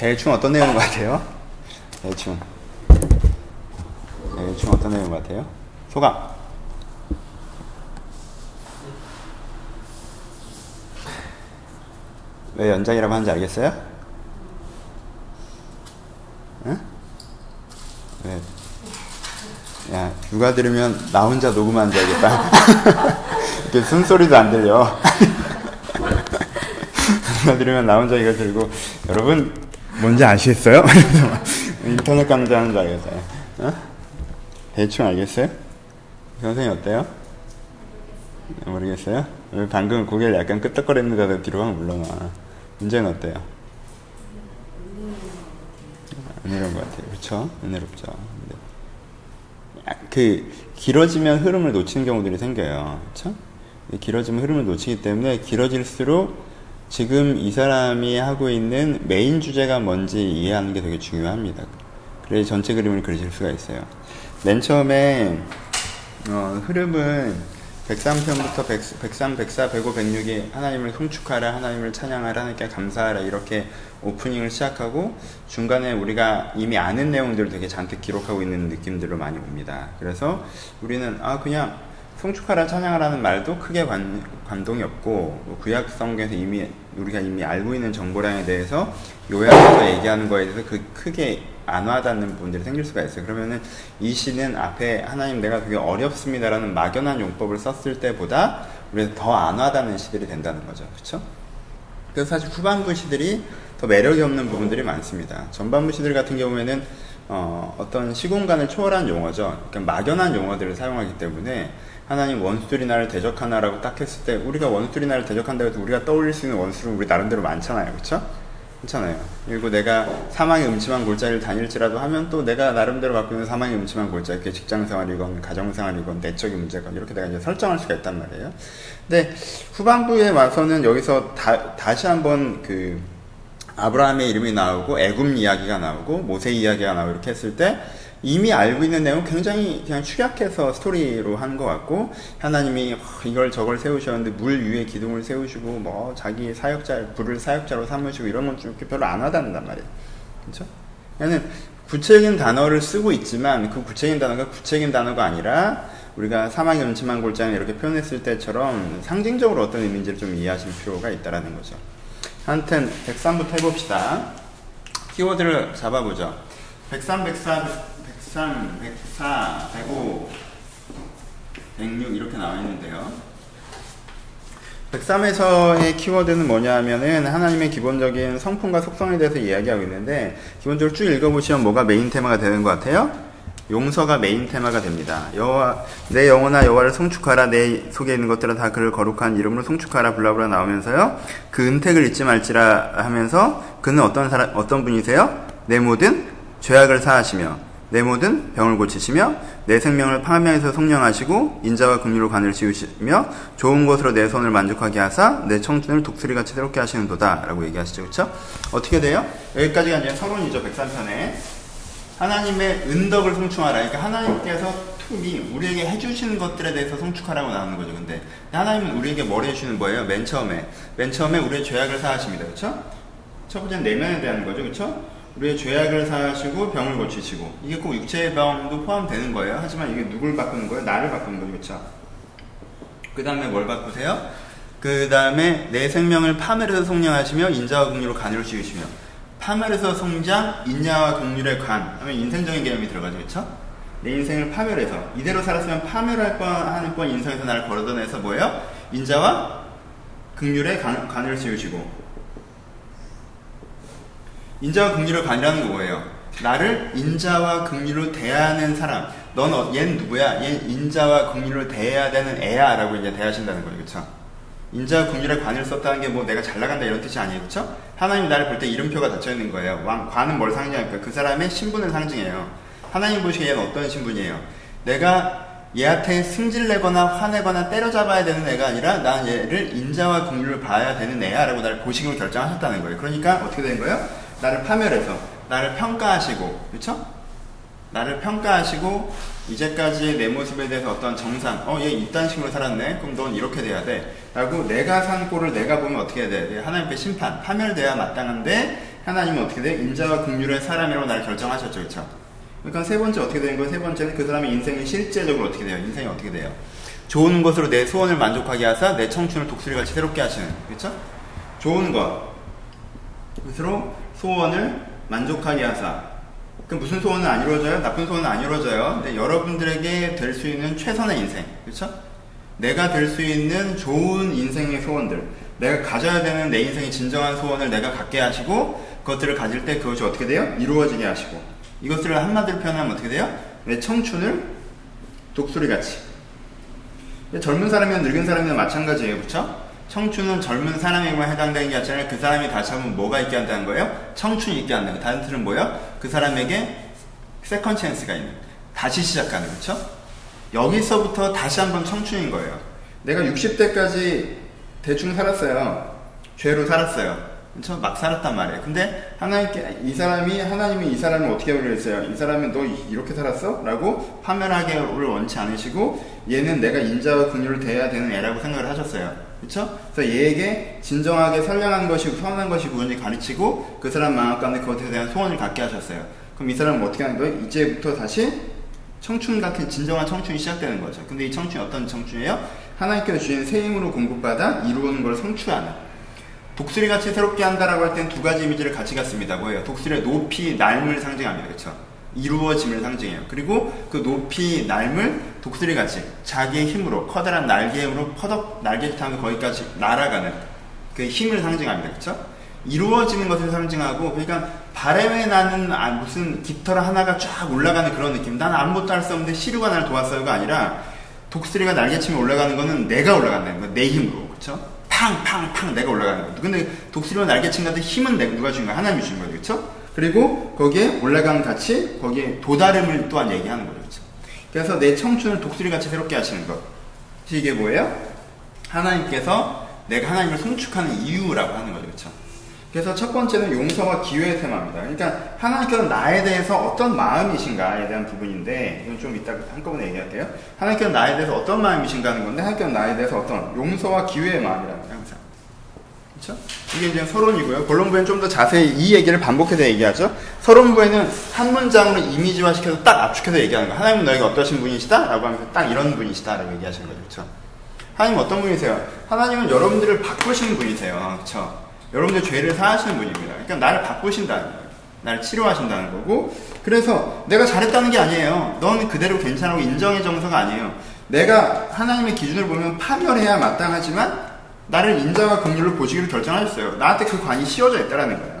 대충 어떤 내용 같아요? 대충. 대충 어떤 내용 같아요? 소감. 왜 연장이라고 하는지 알겠어요? 응? 왜? 야, 누가 들으면 나 혼자 녹음하는 줄 알겠다. 이렇게 숨소리도 안 들려. 누가 들으면 나 혼자 이거 들고, 여러분, 뭔지 아시겠어요? 인터넷 강좌하는 줄 알겠어요. 어? 대충 알겠어요? 선생님 어때요? 모르겠어요? 방금 고개를 약간 끄덕거렸는데도 뒤로 확 물러나. 문제는 어때요? 은혜로운 것 같아요. 그쵸? 은혜롭죠. 그, 길어지면 흐름을 놓치는 경우들이 생겨요. 그쵸? 길어지면 흐름을 놓치기 때문에 길어질수록 지금 이 사람이 하고 있는 메인 주제가 뭔지 이해하는 게 되게 중요합니다. 그래야 전체 그림을 그리실 수가 있어요. 맨 처음에 어, 흐름은 103편부터 103, 104, 105, 106이 하나님을 송축하라, 하나님을 찬양하라, 하나님께 감사하라 이렇게 오프닝을 시작하고 중간에 우리가 이미 아는 내용들을 되게 잔뜩 기록하고 있는 느낌들을 많이 봅니다. 그래서 우리는 아 그냥 송축하라 찬양하라는 말도 크게 관, 감동이 없고 뭐 구약 성경에서 이미 우리가 이미 알고 있는 정보량에 대해서 요약해서 얘기하는 거에 대해서 그 크게 안 와닿는 부분들이 생길 수가 있어요. 그러면은 이 시는 앞에 하나님 내가 되게 어렵습니다라는 막연한 용법을 썼을 때보다 우리가 더 안 와닿는 시들이 된다는 거죠. 그렇죠? 그래서 사실 후반부 시들이 더 매력이 없는 부분들이 많습니다. 전반부 시들 같은 경우에는 어, 어떤 시공간을 초월한 용어죠. 그러니까 막연한 용어들을 사용하기 때문에 하나님 원수들이 나를 대적하나라고 딱 했을 때 우리가 원수들이 나를 대적한다고 해서 우리가 떠올릴 수 있는 원수는 우리 나름대로 많잖아요. 그렇죠? 괜찮아요. 그리고 내가 사망의 음침한 골짜기를 다닐지라도 하면 또 내가 나름대로 갖고 있는 사망의 음침한 골짜기, 그게 직장 생활이건 가정 생활이건 내적인 문제건 이렇게 내가 이제 설정할 수가 있단 말이에요. 근데 후반부에 와서는 여기서 다, 다시 한번 그 아브라함의 이름이 나오고 애굽 이야기가 나오고 모세 이야기가 나오고 이렇게 했을 때 이미 알고 있는 내용 굉장히 그냥 축약해서 스토리로 한 것 같고 하나님이 이걸 저걸 세우셨는데 물 위에 기둥을 세우시고 뭐 자기 사역자 불을 사역자로 삼으시고 이런 건 좀 별로 안 와닿는단 말이에요. 그렇죠? 그러니까 구체적인 단어를 쓰고 있지만 그 구체적인 단어가 구체적인 단어가 아니라 우리가 사망의 음침한 골짜기 이렇게 표현했을 때처럼 상징적으로 어떤 의미인지를 좀 이해하실 필요가 있다라는 거죠. 하여튼 103부터 해봅시다. 키워드를 잡아보죠. 103, 104, 103, 104, 105, 106 이렇게 나와 있는데요. 103에서의 키워드는 뭐냐 하면은 하나님의 기본적인 성품과 속성에 대해서 이야기하고 있는데 기본적으로 쭉 읽어보시면 뭐가 메인 테마가 되는 것 같아요? 용서가 메인 테마가 됩니다. 여호와 내 영혼아 여호와를 송축하라 내 속에 있는 것들은 다 그를 거룩한 이름으로 송축하라 blah blah 나오면서요. 그 은택을 잊지 말지라 하면서 그는 어떤 사람 어떤 분이세요? 내 모든 죄악을 사하시며 내 모든 병을 고치시며 내 생명을 파멸에서 성령하시고 인자와 긍휼로 관을 지우시며 좋은 것으로 내 손을 만족하게 하사 내 청춘을 독수리같이 새롭게 하시는도다 라고 얘기하시죠 그렇죠? 어떻게 돼요? 여기까지가 이제 서론이죠 103편에 하나님의 은덕을 성충하라 그러니까 하나님께서 투미 우리에게 해주시는 것들에 대해서 성축하라고 나오는 거죠 근데 하나님은 우리에게 뭘 해주시는 거예요? 맨 처음에 맨 처음에 우리의 죄악을 사하십니다 그렇죠? 첫 번째는 내면에 대한 거죠 그렇죠? 우리의 죄악을 사하시고 병을 고치시고 이게 꼭 육체의 병도 포함되는 거예요. 하지만 이게 누굴 바꾸는 거예요? 나를 바꾸는 거죠. 그렇죠? 그 다음에 뭘 바꾸세요? 그 다음에 내 생명을 파멸해서 성령하시며 인자와 긍휼로 간을 지으시며 파멸해서 성장, 인자와 긍휼의 간 하면 인생적인 개념이 들어가죠. 그렇죠? 내 인생을 파멸해서 이대로 살았으면 파멸할 뻔하는 뻔 인생에서 나를 걸어다내서 뭐예요? 인자와 긍휼의 간, 간을 지으시고 인자와 긍휼을 관이라는 거 뭐예요? 나를 인자와 긍휼로 대하는 사람. 넌 어, 얘는 누구야? 얘 인자와 긍휼로 대해야 되는 애야 라고 이제 대하신다는 거죠, 그렇죠? 인자와 긍휼의 관을 썼다는 게 뭐 내가 잘 나간다 이런 뜻이 아니에요, 그렇죠? 하나님 나를 볼 때 이름표가 닫혀 있는 거예요. 왕, 관은 뭘 상징합니까? 그 사람의 신분을 상징해요. 하나님 보시기에 얘는 어떤 신분이에요? 내가 얘한테 승질내거나 화내거나 때려잡아야 되는 애가 아니라 난 얘를 인자와 긍휼을 봐야 되는 애야라고 나를 보시기로 결정하셨다는 거예요. 그러니까 어떻게 된 거예요? 나를 파멸해서 나를 평가하시고 그렇죠? 나를 평가하시고 이제까지의 내 모습에 대해서 어떤 정상 어 얘 이딴 식으로 살았네 그럼 넌 이렇게 돼야 돼 라고 내가 산 꼴을 내가 보면 어떻게 해야 돼 하나님께 심판 파멸돼야 마땅한데 하나님은 어떻게 돼요? 인자와 긍휼의 사람이라고 날 결정하셨죠. 그렇죠? 그러니까 세 번째 어떻게 되는 거예요? 세 번째는 그 사람의 인생이 실제적으로 어떻게 돼요? 인생이 어떻게 돼요? 좋은 것으로 내 소원을 만족하게 하사 내 청춘을 독수리같이 새롭게 하시는 그렇죠? 좋은 것 으로 소원을 만족하게 하사 그 무슨 소원은 안 이루어져요? 나쁜 소원은 안 이루어져요. 근데 여러분들에게 될 수 있는 최선의 인생 그렇죠? 내가 될 수 있는 좋은 인생의 소원들 내가 가져야 되는 내 인생의 진정한 소원을 내가 갖게 하시고 그것들을 가질 때 그것이 어떻게 돼요? 이루어지게 하시고 이것들을 한마디로 표현하면 어떻게 돼요? 내 청춘을 독수리같이 젊은 사람이나 늙은 사람이나 마찬가지예요. 그렇죠? 청춘은 젊은 사람에게만 해당되는 게 아니라 그 사람이 다시 한번 뭐가 있게 한다는 거예요? 청춘이 있게 한다는 거. 다른 틀은 뭐예요? 그 사람에게 second chance가 있는 다시 시작하는 그렇죠? 여기서부터 다시 한번 청춘인 거예요. 내가 60대까지 대충 살았어요. 죄로 살았어요. 그렇죠? 막 살았단 말이에요. 근데 하나님께 이 사람이 하나님이 이 사람을 어떻게 그랬어요? 이 사람은 너 이렇게 살았어? 라고 파멸하게를 원치 않으시고 얘는 내가 인자와 긍휼을 대해야 되는 애라고 생각을 하셨어요. 그렇죠? 그래서 얘에게 진정하게 선량한 것이 선한 것이 무엇인지 가르치고 그 사람 마음 가운데 그것에 대한 소원을 갖게 하셨어요. 그럼 이 사람은 어떻게 하는 거예요? 이제부터 다시 청춘 같은 진정한 청춘이 시작되는 거죠. 근데 이 청춘이 어떤 청춘이에요? 하나님께서 주신 새 힘으로 공급받아 이루는 걸 성취하는 독수리 같이 새롭게 한다라고 할 땐 두 가지 이미지를 같이 갖습니다. 뭐예요? 독수리의 높이, 날을 상징합니다. 그렇죠? 이루어짐을 상징해요. 그리고 그 높이, 날을 독수리 같이 자기의 힘으로 커다란 날개 힘으로 퍼덕 날개 타면 거기까지 날아가는 그 힘을 상징합니다. 그렇죠? 이루어지는 것을 상징하고 그러니까 바람에 나는 아, 무슨 깃털 하나가 쫙 올라가는 그런 느낌. 나는 아무것도 할 수 없는데 시류가 날 도왔어요가 아니라 독수리가 날개치며 올라가는 거는 내가 올라간다는 거내 힘으로. 그렇죠? 팡팡팡 내가 올라가는 거예요. 근데 독수리와 날개친 같은 힘은 내가 누가 주는 거야? 하나님이 주는 거예요. 그렇죠? 그리고 거기에 올라간 가치, 거기에 도달음을 또한 얘기하는 거죠. 그렇죠? 그래서 내 청춘을 독수리같이 새롭게 하시는 것. 이게 뭐예요? 하나님께서 내가 하나님을 송축하는 이유라고 하는 거죠. 그렇죠? 그래서 첫 번째는 용서와 기회의 테마입니다. 그러니까 하나님께서 나에 대해서 어떤 마음이신가에 대한 부분인데 이건 좀 이따 한꺼번에 얘기할게요. 하나님께서 나에 대해서 어떤 마음이신가 하는 건데 하나님께서 나에 대해서 어떤 용서와 기회의 마음이라는. 그렇죠? 이게 이제 서론이고요. 본론부에는 좀 더 자세히 이 얘기를 반복해서 얘기하죠. 서론부에는 한 문장으로 이미지화 시켜서 딱 압축해서 얘기하는 거예요. 하나님은 너희가 어떠신 분이시다? 라고 하면서 딱 이런 분이시다. 라고 얘기하시는 거죠. 그렇죠? 하나님 어떤 분이세요? 하나님은 여러분들을 바꾸시는 분이세요. 그렇죠? 여러분들 죄를 사하시는 분입니다. 그러니까 나를 바꾸신다는 거예요. 나를 치료하신다는 거고 그래서 내가 잘했다는 게 아니에요. 넌 그대로 괜찮고 인정의 정서가 아니에요. 내가 하나님의 기준을 보면 파멸해야 마땅하지만 나를 인자와 긍휼로 보시기로 결정하셨어요. 나한테 그 관이 씌워져 있다라는 거예요.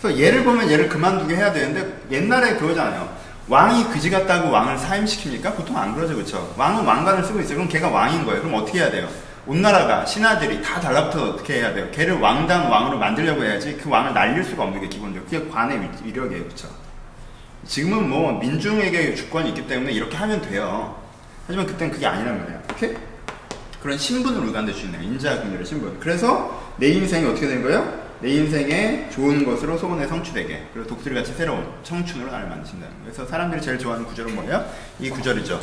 그래서 얘를 보면 얘를 그만두게 해야 되는데 옛날에 그거잖아요. 왕이 그지 같다고 왕을 사임시킵니까? 보통 안 그러죠, 그렇죠? 왕은 왕관을 쓰고 있어요. 그럼 걔가 왕인 거예요. 그럼 어떻게 해야 돼요? 온 나라가 신하들이 다 달라붙어서 어떻게 해야 돼요? 걔를 왕당 왕으로 만들려고 해야지 그 왕을 날릴 수가 없는 게 기본적으로 그게 관의 위력이에요, 그렇죠? 지금은 뭐 민중에게 주권이 있기 때문에 이렇게 하면 돼요. 하지만 그땐 그게 아니란 말이에요. 오케이? 그런 신분을 수 있는 인자 긍휼의 신분. 그래서 내 인생이 어떻게 된 거예요? 내 인생에 좋은 것으로 소원에 성취되게 그리고 독수리같이 새로운 청춘으로 나를 만드신다는 거예요. 그래서 사람들이 제일 좋아하는 구절은 뭐예요? 이 구절이죠.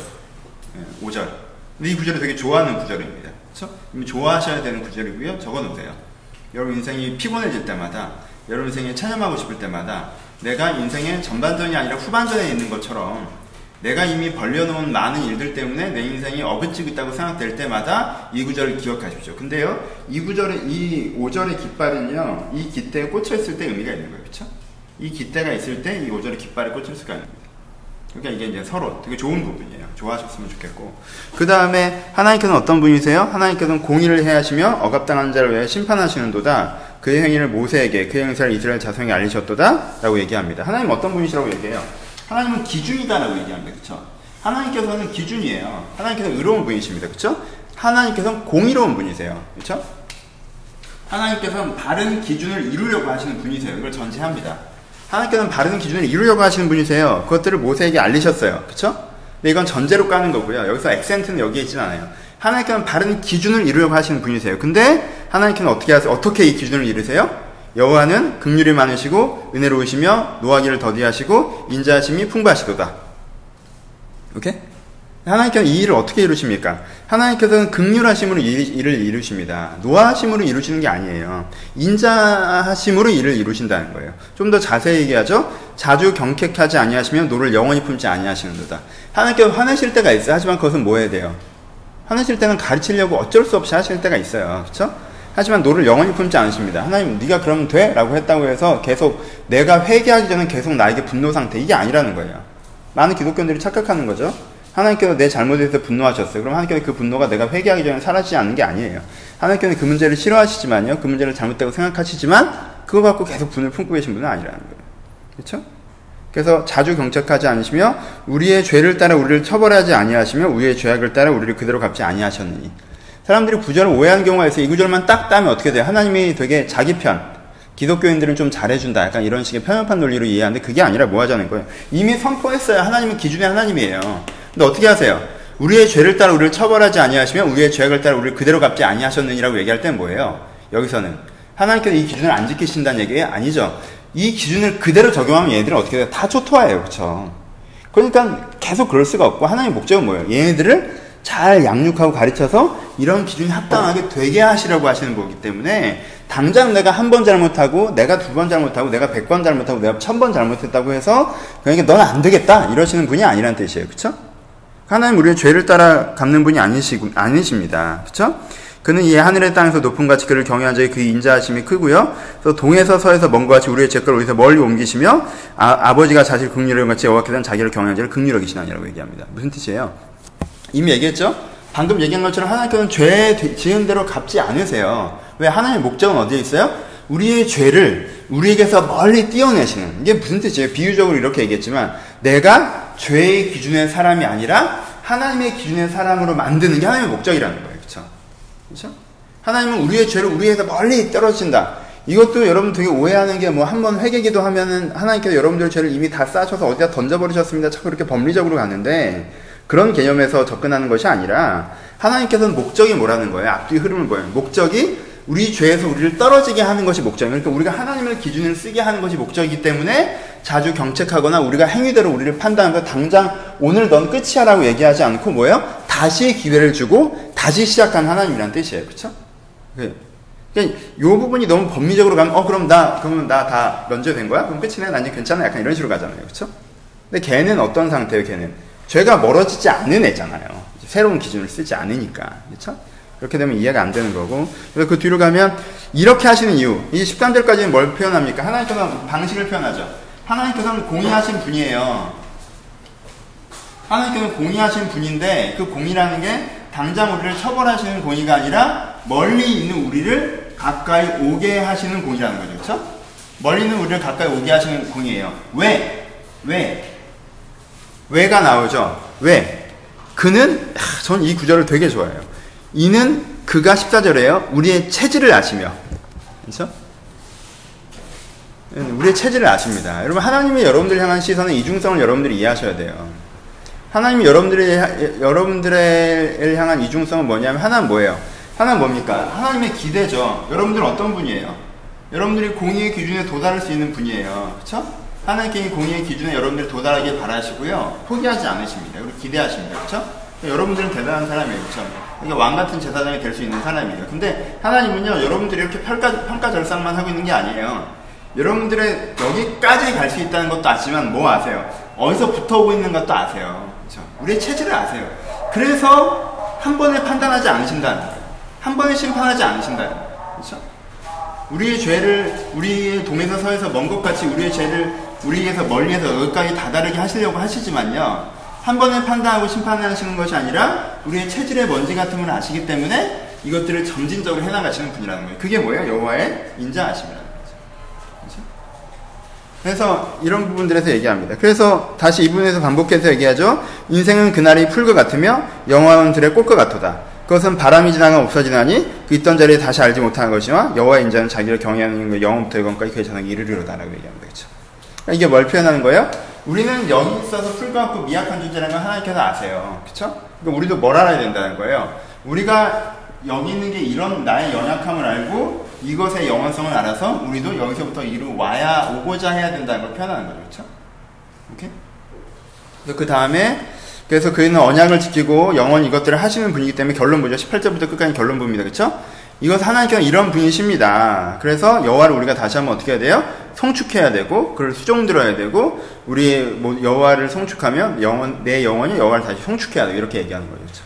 5절. 근데 이 구절을 되게 좋아하는 구절입니다. 그렇죠? 좋아하셔야 되는 구절이고요. 적어놓으세요. 여러분 인생이 피곤해질 때마다, 여러분 인생에 찬양하고 싶을 때마다 내가 인생의 전반전이 아니라 후반전에 있는 것처럼 내가 이미 벌려놓은 많은 일들 때문에 내 인생이 어긋지고 있다고 생각될 때마다 이 구절을 기억하십시오. 근데요, 이 구절의, 이 5절의 깃발은요, 이 깃대에 꽂혀있을 때 의미가 있는 거예요. 그쵸? 이 깃대가 있을 때 이 5절의 깃발이 꽂힐 수가 있는 거예요. 그러니까 이게 이제 서로 되게 좋은 부분이에요. 좋아하셨으면 좋겠고. 그 다음에 하나님께서는 어떤 분이세요? 하나님께서는 공의를 해하시며 억압당한 자를 위해 심판하시는도다. 그의 행위를 모세에게 그 행사를 이스라엘 자손에게 알리셨도다. 라고 얘기합니다. 하나님 어떤 분이시라고 얘기해요? 하나님은 기준이다라고 얘기합니다. 그쵸? 하나님께서는 기준이에요. 하나님께서 의로운 분이십니다. 그쵸? 하나님께서는 공의로운 분이세요. 그쵸? 하나님께서는 바른 기준을 이루려고 하시는 분이세요. 이걸 전제합니다. 하나님께서는 바른 기준을 이루려고 하시는 분이세요. 그것들을 모세에게 알리셨어요. 그쵸? 근데 이건 전제로 까는 거고요. 여기서 액센트는 여기에 있진 않아요. 하나님께서는 바른 기준을 이루려고 하시는 분이세요. 근데 하나님께서는 어떻게 하세요? 어떻게 이 기준을 이루세요? 여호와는 긍휼이 많으시고 은혜로우시며 노하기를 더디하시고 인자하심이 풍부하시도다. 오케이? 하나님께서 이 일을 어떻게 이루십니까? 하나님께서는 긍휼하심으로 일을 이루십니다. 노하심으로 이루시는 게 아니에요. 인자하심으로 일을 이루신다는 거예요. 좀 더 자세히 얘기하죠. 자주 경책하지 아니하시면 노를 영원히 품지 아니하시는도다. 하나님께서 화내실 때가 있어요. 하지만 그것은 뭐 해야 돼요? 화내실 때는 가르치려고 어쩔 수 없이 하실 때가 있어요. 그렇죠? 하지만 노를 영원히 품지 않으십니다. 하나님 네가 그러면 돼? 라고 했다고 해서 계속 내가 회개하기 전에 계속 나에게 분노 상태 이게 아니라는 거예요. 많은 기독교인들이 착각하는 거죠. 하나님께서 내 잘못에 대해서 분노하셨어요. 그럼 하나님께서 그 분노가 내가 회개하기 전에 사라지지 않는 게 아니에요. 하나님께서는 그 문제를 싫어하시지만요. 그 문제를 잘못되고 생각하시지만 그거 갖고 계속 분을 품고 계신 분은 아니라는 거예요. 그렇죠? 그래서 자주 경책하지 않으시며 우리의 죄를 따라 우리를 처벌하지 아니하시며 우리의 죄악을 따라 우리를 그대로 갚지 아니하셨느니 사람들이 구절을 오해한 경우가 있어요. 이 구절만 딱 따면 어떻게 돼요? 하나님이 되게 자기 편 기독교인들은 좀 잘해준다. 약간 이런 식의 편협한 논리로 이해하는데 그게 아니라 뭐 하자는 거예요? 이미 선포했어요. 하나님은 기준의 하나님이에요. 근데 어떻게 하세요? 우리의 죄를 따라 우리를 처벌하지 아니하시며 우리의 죄악을 따라 우리를 그대로 갚지 아니하셨느니라고 얘기할 때는 뭐예요? 여기서는 하나님께서 이 기준을 안 지키신다는 얘기예요? 아니죠. 이 기준을 그대로 적용하면 얘네들은 어떻게 돼요? 다 초토화예요. 그렇죠? 그러니까 계속 그럴 수가 없고 하나님의 목적은 뭐예요? 얘네들을 잘 양육하고 가르쳐서 이런 기준이 합당하게 되게 하시려고 하시는 거기 때문에 당장 내가 한 번 잘못하고 내가 두 번 잘못하고 내가 백 번 잘못하고 내가 천 번 잘못했다고 해서 그러니까 너는 안 되겠다 이러시는 분이 아니란 뜻이에요. 그렇죠? 하나님 우리의 죄를 따라 갚는 분이 아니시고 아니십니다. 그렇죠? 그는 이 하늘의 땅에서 높은 같이 그를 경외한 자의 그 인자하심이 크고요. 또 동에서 서에서 먼 것 같이 우리의 죄를 어디서 멀리 옮기시며 아, 버지가 자식 극률을 같이 여호와께서는 자기를 경외한 자를 극률하게 계시나니라고 얘기합니다. 무슨 뜻이에요? 이미 얘기했죠? 방금 얘기한 것처럼 하나님께서는 죄 지은 대로 갚지 않으세요. 왜 하나님의 목적은 어디에 있어요? 우리의 죄를 우리에게서 멀리 띄어내시는 이게 무슨 뜻이에요? 비유적으로 이렇게 얘기했지만 내가 죄의 기준의 사람이 아니라 하나님의 기준의 사람으로 만드는 게 하나님의 목적이라는 거예요. 그렇죠? 그렇죠? 하나님은 우리의 죄를 우리에서 멀리 떨어진다. 이것도 여러분 되게 오해하는 게 뭐 한 번 회개기도 하면은 하나님께서 여러분들의 죄를 이미 다 쌓아셔서 어디다 던져버리셨습니다. 자꾸 이렇게 법리적으로 가는데 그런 개념에서 접근하는 것이 아니라 하나님께서는 목적이 뭐라는 거예요? 앞뒤 흐름을 보여요. 목적이 우리 죄에서 우리를 떨어지게 하는 것이 목적이에요. 그러니까 우리가 하나님의 기준을 쓰게 하는 것이 목적이기 때문에 자주 경책하거나 우리가 행위대로 우리를 판단하면서 당장 오늘 넌 끝이야 라고 얘기하지 않고 뭐예요? 다시 기회를 주고 다시 시작한 하나님이란 뜻이에요. 그렇죠? 그러니까 이 부분이 너무 법리적으로 가면 어 그럼 나 그러면 나 다 면제된 거야? 그럼 끝이네. 난 이제 괜찮아. 약간 이런 식으로 가잖아요. 그렇죠? 근데 걔는 어떤 상태예요? 걔는 죄가 멀어지지 않는 애잖아요. 새로운 기준을 쓰지 않으니까. 그렇죠? 그렇게 되면 이해가 안 되는 거고. 그래서 그 뒤로 가면 이렇게 하시는 이유. 이 13절까지는 뭘 표현합니까? 하나님께서는 방식을 표현하죠. 하나님께서는 공의하신 분이에요. 하나님께서는 공의하신 분인데 그 공의라는 게 당장 우리를 처벌하시는 공의가 아니라 멀리 있는 우리를 가까이 오게 하시는 공의라는 거죠. 그렇죠? 멀리 있는 우리를 가까이 오게 하시는 공의예요. 왜? 왜? 왜가 나오죠. 왜? 그는 전 이 구절을 되게 좋아해요. 이는 그가 14절에요. 우리의 체질을 아시며. 그렇죠? 우리의 체질을 아십니다. 여러분 하나님이 여러분들 향한 시선은 이중성을 여러분들이 이해하셔야 돼요. 하나님이 여러분들의 여러분들을 향한 이중성은 뭐냐면 하나는 뭐예요? 하나는 뭡니까? 하나님의 기대죠. 여러분들은 어떤 분이에요? 여러분들이 공의의 기준에 도달할 수 있는 분이에요. 그렇죠? 하나님께 공의의 기준에 여러분들이 도달하길 바라시고요. 포기하지 않으십니다. 그리고 기대하십니다. 그렇죠? 여러분들은 대단한 사람이에요. 그렇죠? 그러니까 왕 같은 제사장이 될 수 있는 사람이에요. 근데 하나님은요. 여러분들이 이렇게 평가, 평가 절상만 하고 있는 게 아니에요. 여러분들의 여기까지 갈 수 있다는 것도 아시지만 뭐 아세요? 어디서 붙어오고 있는 것도 아세요. 그렇죠? 우리의 체질을 아세요. 그래서 한 번에 판단하지 않으신다는 거예요. 한 번에 심판하지 않으신다는 거예요. 그렇죠? 우리의 죄를 우리의 동에서 서에서 먼 것 같이 우리의 죄를 우리에서 멀리에서 여기까지 다다르게 하시려고 하시지만요. 한 번에 판단하고 심판하시는 것이 아니라 우리의 체질의 먼지 같은 걸 아시기 때문에 이것들을 점진적으로 해나가시는 분이라는 거예요. 그게 뭐예요? 여호와의 인자하심이라는 거죠. 그렇죠? 그래서 이런 부분들에서 얘기합니다. 그래서 다시 이 부분에서 반복해서 얘기하죠. 인생은 그날이 풀과 같으며 영화원들의 꽃과 같도다. 그것은 바람이 지나가 없어지나니 그 있던 자리에 다시 알지 못하는 것이와 여호와 인자는 자기를 경외하는 영원부터 영원까지 그의 자에게 이르리로다라고 얘기합니다. 그렇죠? 이게 뭘 표현하는 거예요? 우리는 여기 있어서 풀과 같고 미약한 존재라는 걸 하나님께서 아세요. 그쵸? 그러니까 우리도 뭘 알아야 된다는 거예요. 우리가 여기 있는 게 이런 나의 연약함을 알고 이것의 영원성을 알아서 우리도 여기서부터 이루 와야 오고자 해야 된다는 걸 표현하는 거죠. 그쵸? 오케이? 그 다음에 그래서 그이는 언약을 지키고 영원히 이것들을 하시는 분이기 때문에 결론 보죠. 18절부터 끝까지 결론 봅니다. 그쵸? 이것 하나님께서 이런 분이십니다. 그래서 여호와를 우리가 다시 한번 어떻게 해야 돼요? 성축해야 되고 그를 수종 들어야 되고 우리 뭐 여호와를 성축하면 영원 내 영혼이 여호와를 다시 성축해야 돼 이렇게 얘기하는 거죠. 그렇죠?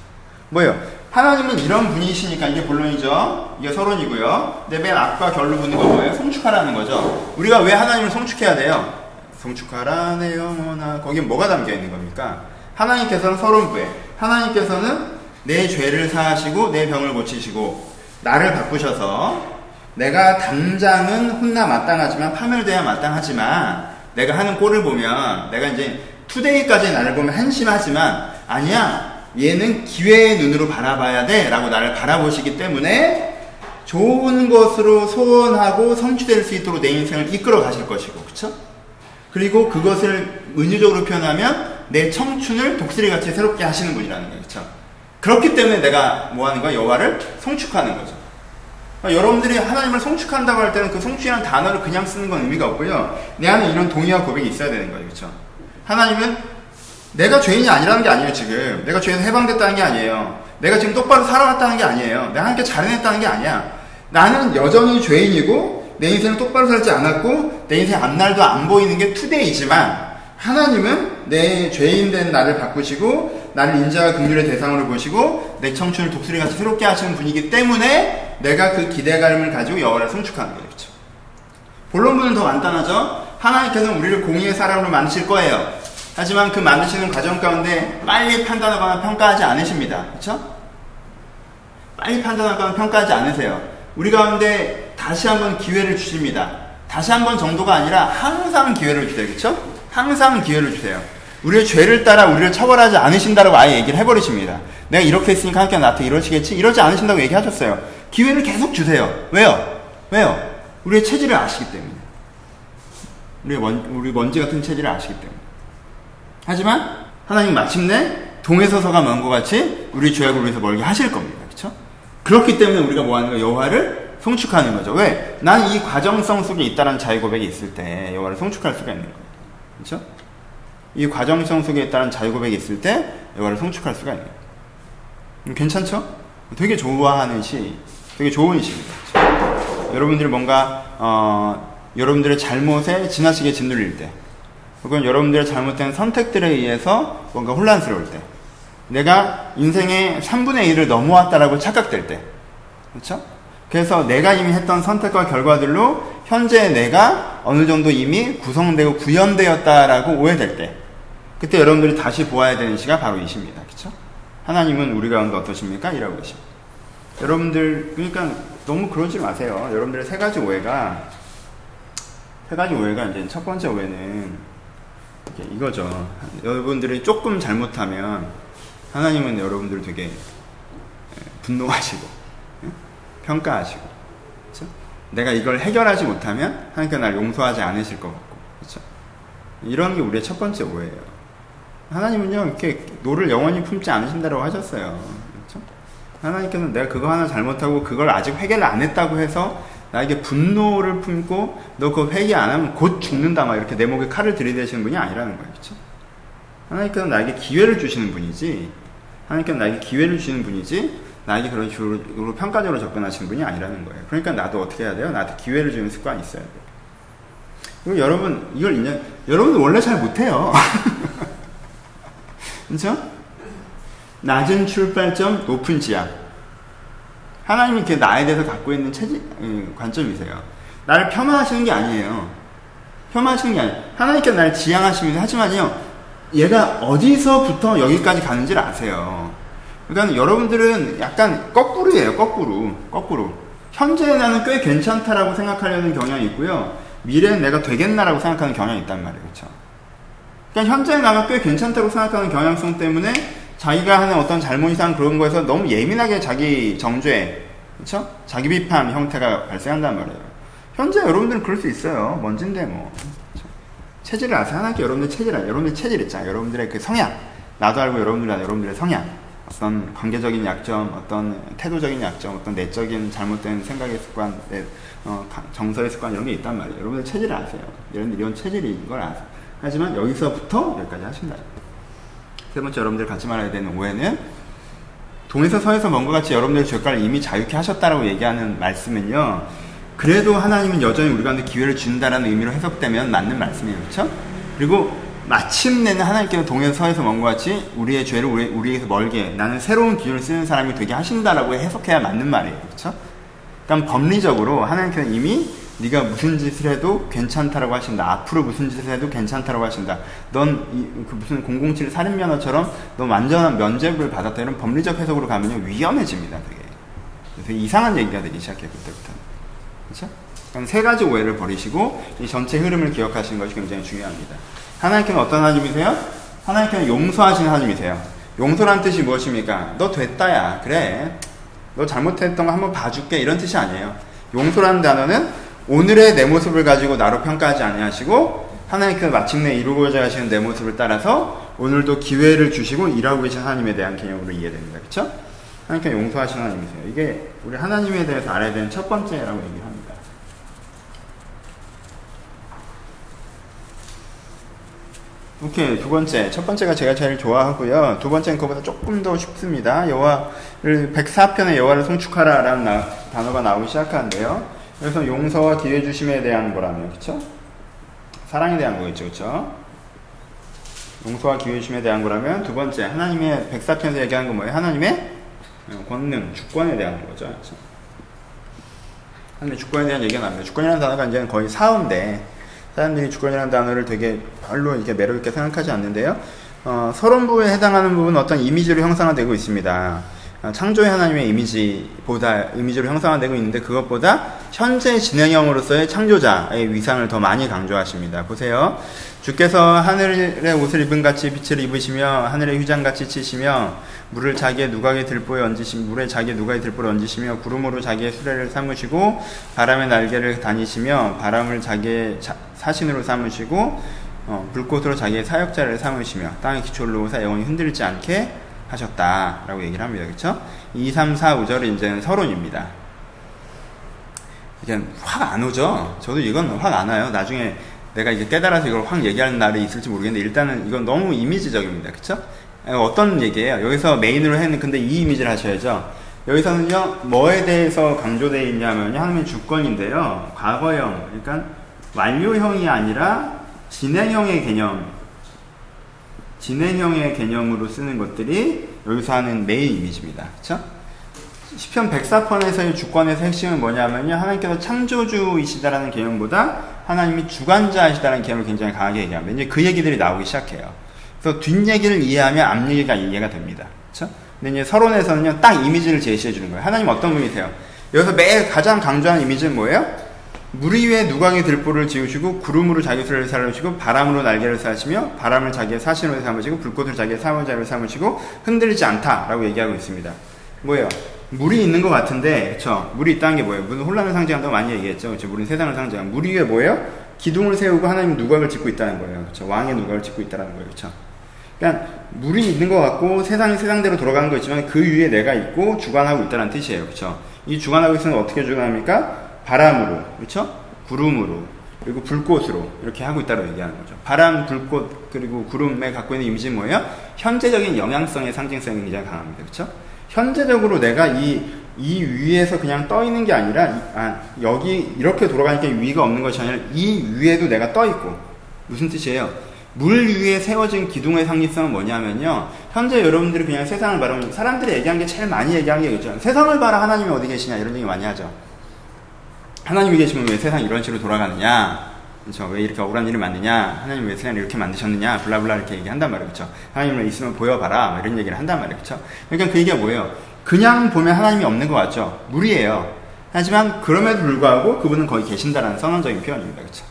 뭐예요? 하나님은 이런 분이시니까 이게 본론이죠. 이게 서론이고요. 근데 맨 앞과 결로 붙는 건 뭐예요? 성축하라는 거죠. 우리가 왜 하나님을 성축해야 돼요? 성축하라 내 영혼아 거기 뭐가 담겨 있는 겁니까? 하나님께서는 서론부에 하나님께서는 내 죄를 사하시고 내 병을 고치시고 나를 바꾸셔서 내가 당장은 혼나 마땅하지만 파멸돼야 마땅하지만 내가 하는 꼴을 보면 내가 이제 투데이까지 나를 보면 한심하지만 아니야 얘는 기회의 눈으로 바라봐야 돼 라고 나를 바라보시기 때문에 좋은 것으로 소원하고 성취될 수 있도록 내 인생을 이끌어 가실 것이고 그쵸? 그리고 그것을 은유적으로 표현하면 내 청춘을 독수리같이 새롭게 하시는 분이라는 거예요 그렇기 때문에 내가 뭐 하는 거야? 여호와를 성축하는 거죠 여러분들이 하나님을 성축한다고 할 때는 그 성축이라는 단어를 그냥 쓰는 건 의미가 없고요 내 안에 이런 동의와 고백이 있어야 되는 거예요 그쵸? 하나님은 내가 죄인이 아니라는 게 아니에요, 지금. 내가 죄에서 해방됐다는 게 아니에요. 내가 지금 똑바로 살아왔다는 게 아니에요. 내가 하나님께 잘해냈다는 게 아니야. 나는 여전히 죄인이고, 내 인생을 똑바로 살지 않았고, 내 인생 앞날도 안 보이는 게 투데이지만, 하나님은 내 죄인 된 나를 바꾸시고, 나를 인자와 긍휼의 대상으로 보시고, 내 청춘을 독수리 같이 새롭게 하시는 분이기 때문에, 내가 그 기대감을 가지고 여호와를 성축하는 거죠. 그렇죠? 본론부는 더 간단하죠? 하나님께서는 우리를 공의의 사람으로 만드실 거예요. 하지만 그 만드시는 과정 가운데 빨리 판단하거나 평가하지 않으십니다. 그렇죠? 빨리 판단하거나 평가하지 않으세요. 우리 가운데 다시 한번 기회를 주십니다. 다시 한번 정도가 아니라 항상 기회를 주세요. 그렇죠? 항상 기회를 주세요. 우리의 죄를 따라 우리를 처벌하지 않으신다고 아예 얘기를 해버리십니다. 내가 이렇게 했으니까 하나님 나한테 이러시겠지? 이러지 않으신다고 얘기하셨어요. 기회를 계속 주세요. 왜요? 왜요? 우리의 체질을 아시기 때문에. 우리의 먼, 우리 먼지 같은 체질을 아시기 때문에. 하지만 하나님 마침내 동에서서가 먼 것 같이 우리 죄악을 위해서 멀게 하실 겁니다. 그렇죠? 그렇기 때문에 우리가 뭐 하는 거 여호와를 성축하는 거죠. 왜? 난 이 과정성 속에 있다는 자유 고백이 있을 때 여호와를 성축할 수가 있는 거예요. 그렇죠? 이 과정성 속에 있다는 자유 고백이 있을 때 여호와를 성축할 수가 있는 거예요. 음, 괜찮죠? 되게 좋아하는 시, 되게 좋은 시입니다. 여러분들이 뭔가 어, 여러분들의 잘못에 지나치게 짓눌릴 때, 혹은 여러분들의 잘못된 선택들에 의해서 뭔가 혼란스러울 때, 내가 인생의 3분의 1을 넘어왔다라고 착각될 때, 그렇죠? 그래서 내가 이미 했던 선택과 결과들로 현재 내가 어느 정도 이미 구성되고 구현되었다라고 오해될 때, 그때 여러분들이 다시 보아야 되는 시가 바로 이 시입니다. 그렇죠? 하나님은 우리 가운데 어떠십니까? 이라고 계십니다. 여러분들 그러니까 너무 그러지 마세요. 여러분들의 세 가지 오해가 세 가지 오해가 이제 첫 번째 오해는 이거죠. 여러분들이 조금 잘못하면 하나님은 여러분들 되게 예, 분노하시고 예? 평가하시고 그렇죠? 내가 이걸 해결하지 못하면 하나님께 날 용서하지 않으실 것 같고 그렇죠? 이런 게 우리의 첫 번째 오해예요. 하나님은요 이렇게 노를 영원히 품지 않으신다고 하셨어요. 그렇죠? 하나님께서는 내가 그거 하나 잘못하고 그걸 아직 회개를 안 했다고 해서 나에게 분노를 품고 너 그거 회개 안 하면 곧 죽는다 막 이렇게 내 목에 칼을 들이대시는 분이 아니라는 거예요. 그렇죠? 하나님께서는 나에게 기회를 주시는 분이지 하나님께서는 나에게 기회를 주시는 분이지 나에게 그런 식으로 평가적으로 접근하시는 분이 아니라는 거예요. 그러니까 나도 어떻게 해야 돼요? 나한테 기회를 주는 습관이 있어야 돼요. 그리고 여러분 이걸 인정 여러분들 원래 잘 못해요. 그렇죠? 낮은 출발점, 높은 지향. 하나님이 이렇게 나에 대해서 갖고 있는 체질, 음, 관점이세요. 나를 폄하하시는 게 아니에요. 폄하하시는 게 아니에요. 하나님께서 나를 지향하시면서 하지만요, 얘가 어디서부터 여기까지 가는지를 아세요. 그러니까 여러분들은 약간 거꾸로예요, 거꾸로. 거꾸로. 현재 나는 꽤 괜찮다라고 생각하려는 경향이 있고요. 미래는 내가 되겠나라고 생각하는 경향이 있단 말이에요. 그렇죠? 그러니까 현재 나가 꽤 괜찮다고 생각하는 경향성 때문에 자기가 하는 어떤 잘못이상 그런 거에서 너무 예민하게 자기 정죄, 그렇죠? 자기 비판 형태가 발생한단 말이에요. 현재 여러분들은 그럴 수 있어요. 먼지인데 뭐. 그렇죠? 체질을 아세요? 하나님께 여러분들 체질, 여러분들 체질 있잖아요. 여러분들의 그 성향. 나도 알고 여러분들 알 여러분들의 성향. 어떤 관계적인 약점, 어떤 태도적인 약점, 어떤 내적인 잘못된 생각의 습관, 내, 어, 정서의 습관 이런 게 있단 말이에요. 여러분들 체질을 아세요. 여러분들 이런 체질인 걸 아세요. 하지만 여기서부터 여기까지 하신다. 세 번째 여러분들 갖지 말아야 되는 오해는 동에서 서에서 먼것 같이 여러분들 죄가를 이미 자유케 하셨다라고 얘기하는 말씀은요. 그래도 하나님은 여전히 우리 가운데 기회를 준다라는 의미로 해석되면 맞는 말씀이에요. 그렇죠? 그리고 마침내는 하나님께서 동에서 서에서 먼것 같이 우리의 죄를 우리, 우리에서 멀게 나는 새로운 기준을 쓰는 사람이 되게 하신다라고 해석해야 맞는 말이에요. 그렇죠? 그러니까 법리적으로 하나님께서 이미 네가 무슨 짓을 해도 괜찮다라고 하신다. 앞으로 무슨 짓을 해도 괜찮다라고 하신다. 넌그 무슨 007 살인면허처럼 넌 완전한 면죄부를 받았다. 이런 법리적 해석으로 가면요 위험해집니다. 되게. 그래서 이상한 얘기가 되기 시작해요. 그때부터. 그렇죠? 그럼 세 가지 오해를 버리시고 이 전체 흐름을 기억하시는 것이 굉장히 중요합니다. 하나님께는 어떤 하나님이세요? 하나님께는 용서하시는 하나님이세요. 용서란 뜻이 무엇입니까? 너 됐다야. 그래. 너 잘못했던 거 한번 봐줄게. 이런 뜻이 아니에요. 용서라는 단어는 오늘의 내 모습을 가지고 나로 평가하지 아니하시고 하나님께서 마침내 이루고자 하시는 내 모습을 따라서 오늘도 기회를 주시고 일하고 계신 하나님에 대한 개념으로 이해됩니다. 그렇죠? 하나님께 용서하시는 하나님이세요. 이게 우리 하나님에 대해서 알아야 되는 첫 번째라고 얘기를 합니다. 오케이 두 번째 첫 번째가 제가 제일 좋아하고요 두 번째는 그거보다 조금 더 쉽습니다 여호와를 104편의 여호와를 송축하라라는 나, 단어가 나오기 시작하는데요 그래서 용서와 기회 주심에 대한 거라며, 그쵸? 사랑에 대한 거겠죠, 그쵸? 용서와 기회 주심에 대한 거라면 두 번째 하나님의 백사편에서 얘기하는 건 뭐예요? 하나님의 권능, 주권에 대한 거죠, 그쵸? 하나님의 주권에 대한 얘기가 나옵니다. 주권이라는 단어가 이제 거의 사어인데 사람들이 주권이라는 단어를 되게 별로 이렇게 매력 있게 생각하지 않는데요. 어, 서론부에 해당하는 부분은 어떤 이미지로 형상화되고 있습니다. 어, 창조의 하나님의 이미지보다 이미지로 형상화되고 있는데 그것보다 현재 진행형으로서의 창조자의 위상을 더 많이 강조하십니다. 보세요. 주께서 하늘의 옷을 입은 같이 빛을 입으시며 하늘의 휘장 같이 치시며 물을 자기의 누각의 들보에 얹으시며 물에 자기의 누각의 들보에 얹으시며 구름으로 자기의 수레를 삼으시고 바람의 날개를 다니시며 바람을 자기의 사신으로 삼으시고 어, 불꽃으로 자기의 사역자를 삼으시며 땅의 기초를 놓으사 영원히 흔들지 않게 하셨다라고 얘기를 합니다. 그렇죠? 2, 3, 4, 5절이 이제는 서론입니다. 이게 확 안 오죠? 저도 이건 확 안 와요. 나중에 내가 이제 깨달아서 이걸 확 얘기하는 날이 있을지 모르겠는데 일단은 이건 너무 이미지적입니다. 그쵸? 어떤 얘기예요? 여기서 메인으로 했는 근데 이 이미지를 하셔야죠. 여기서는요, 뭐에 대해서 강조되어 있냐면요, 하나님의 주권인데요, 과거형, 그러니까 완료형이 아니라 진행형의 개념 진행형의 개념으로 쓰는 것들이 여기서 하는 메인 이미지입니다. 그쵸? 10편 104편에서의 주권에서 핵심은 뭐냐면요. 하나님께서 창조주이시다라는 개념보다 하나님이 주관자이시다라는 개념을 굉장히 강하게 얘기합니다. 이제 그 얘기들이 나오기 시작해요. 그래서 뒷얘기를 이해하면 앞얘기가 이해가 됩니다. 그쵸? 근데 이제 서론에서는요, 딱 이미지를 제시해 주는 거예요. 하나님 어떤 분이세요? 여기서 매일 가장 강조하는 이미지는 뭐예요? 물 위에 누광의 들보를 지으시고 구름으로 자기 수를 살으시고 바람으로 날개를 쌓으시며 바람을 자기의 사신으로 삼으시고 불꽃을 자기의 사무자로 삼으시고 흔들리지 않다라고 얘기하고 있습니다. 뭐예요? 물이 있는 것 같은데, 그쵸? 물이 있다는 게 뭐예요? 무슨 혼란을 상징한다고 많이 얘기했죠. 그쵸? 물은 세상을 상징한. 물 위에 뭐예요? 기둥을 세우고 하나님 누각을 짓고 있다는 거예요. 그쵸? 왕의 누각을 짓고 있다는 거예요. 그쵸? 그러니까 물이 있는 것 같고 세상이 세상대로 돌아가는 거 있지만 그 위에 내가 있고 주관하고 있다는 뜻이에요. 그쵸? 이 주관하고 있으면 어떻게 주관합니까? 바람으로, 그렇죠? 구름으로, 그리고 불꽃으로 이렇게 하고 있다고 얘기하는 거죠. 바람, 불꽃, 그리고 구름에 갖고 있는 이미지는 뭐예요? 현재적인 영향성의 상징성이 굉장히 강합니다. 그렇죠? 현재적으로 내가 이, 이 위에서 그냥 떠 있는 게 아니라, 아, 여기 이렇게 돌아가니까 위가 없는 것이 아니라 이 위에도 내가 떠 있고. 무슨 뜻이에요? 물 위에 세워진 기둥의 상징성은 뭐냐면요. 현재 여러분들이 그냥 세상을 바라보면 사람들이 얘기한 게 제일 많이 얘기한 게 있죠. 세상을 봐라 하나님이 어디 계시냐 이런 얘기 많이 하죠. 하나님이 계시면 왜 세상이 이런 식으로 돌아가느냐? 그렇죠? 왜 이렇게 억울한 일을 만드냐? 하나님 왜 세상을 이렇게 만드셨느냐? 블라블라 이렇게 얘기한단 말이에요. 그렇죠? 하나님을 있으면 보여봐라. 뭐 이런 얘기를 한단 말이에요. 그렇죠? 그러니까 그 얘기가 뭐예요? 그냥 보면 하나님이 없는 것 같죠? 무리예요. 하지만 그럼에도 불구하고 그분은 거기 계신다라는 선언적인 표현입니다. 그렇죠?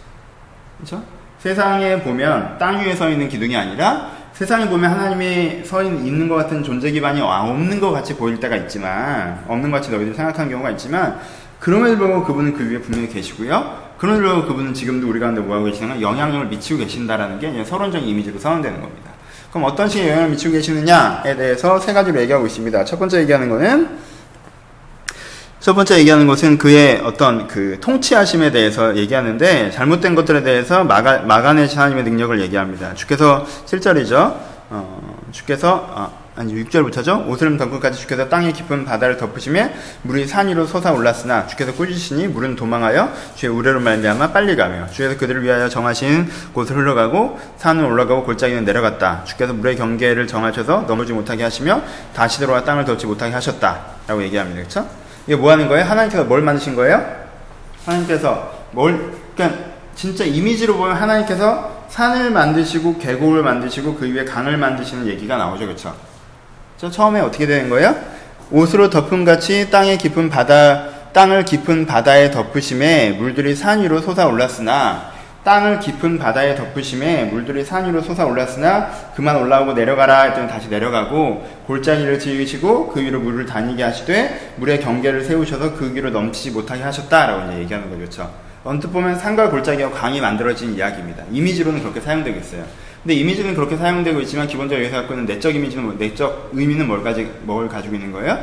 그렇죠? 세상에 보면 땅 위에 서 있는 기둥이 아니라 세상에 보면 하나님이 서 있는 것 같은 존재 기반이 없는 것 같이 보일 때가 있지만 없는 것 같이 너희들이 생각하는 경우가 있지만 그럼에도 불구하고 그분은 그 위에 분명히 계시고요. 그럼에도 불구하고 그분은 지금도 우리 가운데 뭐하고 계시냐면 영향력을 미치고 계신다라는 게 서론적인 이미지로 선언되는 겁니다. 그럼 어떤 식의 영향을 미치고 계시느냐에 대해서 세 가지로 얘기하고 있습니다. 첫 번째 얘기하는 거는 첫 번째 얘기하는 것은 그의 어떤 그 통치하심에 대해서 얘기하는데 잘못된 것들에 대해서 막아, 막아내신 하나님의 능력을 얘기합니다. 주께서 7절이죠. 어, 주께서 아, 아니 6절부터죠. 오스름 덩굴까지 주께서 땅의 깊은 바다를 덮으시며 물이 산 위로 솟아올랐으나 주께서 꾸짖으시니 물은 도망하여 주의 우레로 말미암아 빨리 가며 주께서 그들을 위하여 정하신 곳을 흘러가고 산은 올라가고 골짜기는 내려갔다. 주께서 물의 경계를 정하셔서 넘어지 못하게 하시며 다시 들어와 땅을 덮지 못하게 하셨다라고 얘기합니다. 그렇죠? 이게 뭐 하는 거예요? 하나님께서 뭘 만드신 거예요? 하나님께서 뭘 그러니까 진짜 이미지로 보면 하나님께서 산을 만드시고 계곡을 만드시고 그 위에 강을 만드시는 얘기가 나오죠. 그렇죠? 저 처음에 어떻게 되는 거예요? 옷으로 덮음 같이 땅의 깊은 바다 땅을 깊은 바다에 덮으심에 물들이 산 위로 솟아올랐으나 땅을 깊은 바다에 덮으심에 물들이 산 위로 솟아올랐으나 그만 올라오고 내려가라 했더니 다시 내려가고 골짜기를 지으시고 그 위로 물을 다니게 하시되 물의 경계를 세우셔서 그 위로 넘치지 못하게 하셨다라고 이제 얘기하는 거죠. 그렇죠? 언뜻 보면 산과 골짜기와 강이 만들어진 이야기입니다. 이미지로는 그렇게 사용되고 있어요. 근데 이미지는 그렇게 사용되고 있지만 기본적으로 여기서 갖고 있는 내적 이미지는 뭐, 내적 의미는 뭘, 가지, 뭘 가지고 있는 거예요?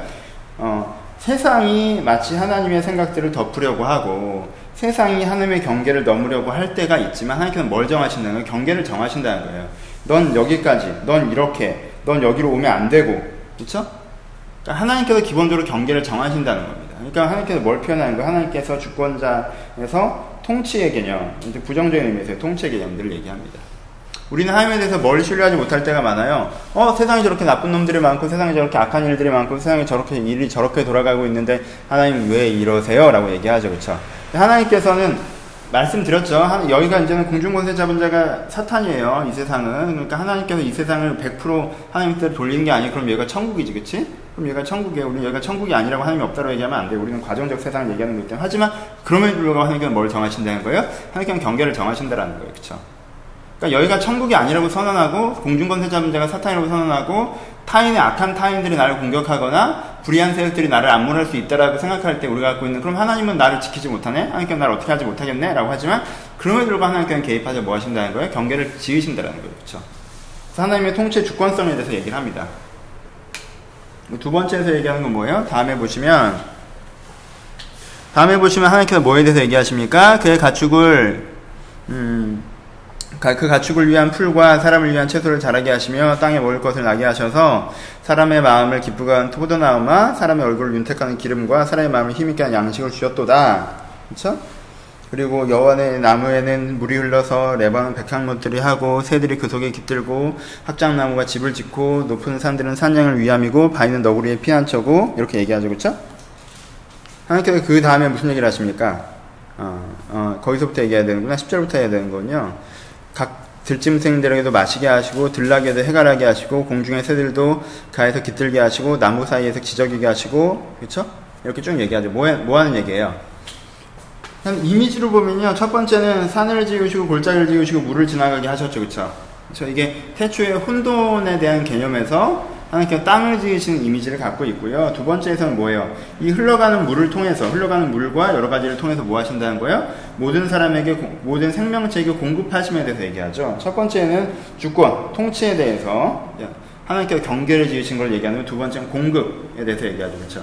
어, 세상이 마치 하나님의 생각들을 덮으려고 하고 세상이 하나님의 경계를 넘으려고 할 때가 있지만 하나님께서 뭘 정하신다는 거예요? 경계를 정하신다는 거예요. 넌 여기까지, 넌 이렇게, 넌 여기로 오면 안 되고, 그렇죠? 그러니까 하나님께서 기본적으로 경계를 정하신다는 겁니다. 그러니까 하나님께서 뭘 표현하는 거예요? 하나님께서 주권자에서 통치의 개념, 부정적인 의미에서 통치의 개념들을 얘기합니다. 우리는 하나님에 대해서 뭘 신뢰하지 못할 때가 많아요. 어, 세상에 저렇게 나쁜 놈들이 많고, 세상에 저렇게 악한 일들이 많고, 세상에 저렇게 일이 저렇게 돌아가고 있는데, 하나님 왜 이러세요? 라고 얘기하죠. 그쵸? 하나님께서는 말씀드렸죠. 여기가 이제는 공중권세 잡은 자가 사탄이에요. 이 세상은. 그러니까 하나님께서 이 세상을 100% 하나님 뜻대로 돌리는 게 아니고, 그럼 여기가 천국이지, 그치? 그럼 여기가 천국이에요. 우리는 여기가 천국이 아니라고 하나님이 없다고 얘기하면 안 돼요. 우리는 과정적 세상을 얘기하는 거기 때문에. 하지만, 그럼에도 불구하고 하나님께서 뭘 정하신다는 거예요? 하나님께서 경계를 정하신다는 거예요. 그쵸? 그러니까 여기가 천국이 아니라고 선언하고 공중권세 잡은 자가 사탄이라고 선언하고 타인의 악한 타인들이 나를 공격하거나 불의한 세력들이 나를 압문할 수 있다라고 생각할 때 우리가 갖고 있는 그럼 하나님은 나를 지키지 못하네? 하나님께서 나를 어떻게 하지 못하겠네? 라고 하지만 그럼에도 불구하고 하나님께서 개입하자 뭐 하신다는 거예요? 경계를 지으신다는 거예요. 그렇죠? 하나님의 통치 주권성에 대해서 얘기를 합니다. 두 번째에서 얘기하는 건 뭐예요? 다음에 보시면 다음에 보시면 하나님께서 뭐에 대해서 얘기하십니까? 그의 가축을 음, 그 가축을 위한 풀과 사람을 위한 채소를 자라게 하시며 땅에 먹을 것을 나게 하셔서 사람의 마음을 기쁘게 하는 포도나무와 사람의 얼굴을 윤택하는 기름과 사람의 마음을 힘있게 하는 양식을 주셨도다. 그렇죠? 그리고 여호와의 나무에는 물이 흘러서 레바논 백향목들이 하고 새들이 그 속에 깃들고 합장나무가 집을 짓고 높은 산들은 산양을 위함이고 바위는 너구리의 피난처고 이렇게 얘기하죠. 그렇죠? 하나님께서 그 다음에 무슨 얘기를 하십니까? 어, 어, 거기서부터 얘기해야 되는구나. 10절부터 해야 되는 거군요. 각 들짐승들에게도 마시게 하시고 들락에도 해갈하게 하시고 공중의 새들도 가에서 깃들게 하시고 나무 사이에서 지저귀게 하시고 그렇죠? 이렇게 쭉 얘기하죠. 뭐, 뭐 하는 얘기예요? 이미지로 보면요. 첫 번째는 산을 지으시고 골짜기를 지으시고 물을 지나가게 하셨죠. 그렇죠? 그렇죠? 이게 태초의 혼돈에 대한 개념에서 하나님께서 땅을 지으시는 이미지를 갖고 있고요. 두 번째에서는 뭐예요? 이 흘러가는 물을 통해서, 흘러가는 물과 여러 가지를 통해서 뭐 하신다는 거예요? 모든 사람에게, 모든 생명체에게 공급하심에 대해서 얘기하죠. 첫 번째는 주권, 통치에 대해서 하나님께서 경계를 지으신 걸 얘기하는 두 번째는 공급에 대해서 얘기하죠. 그렇죠?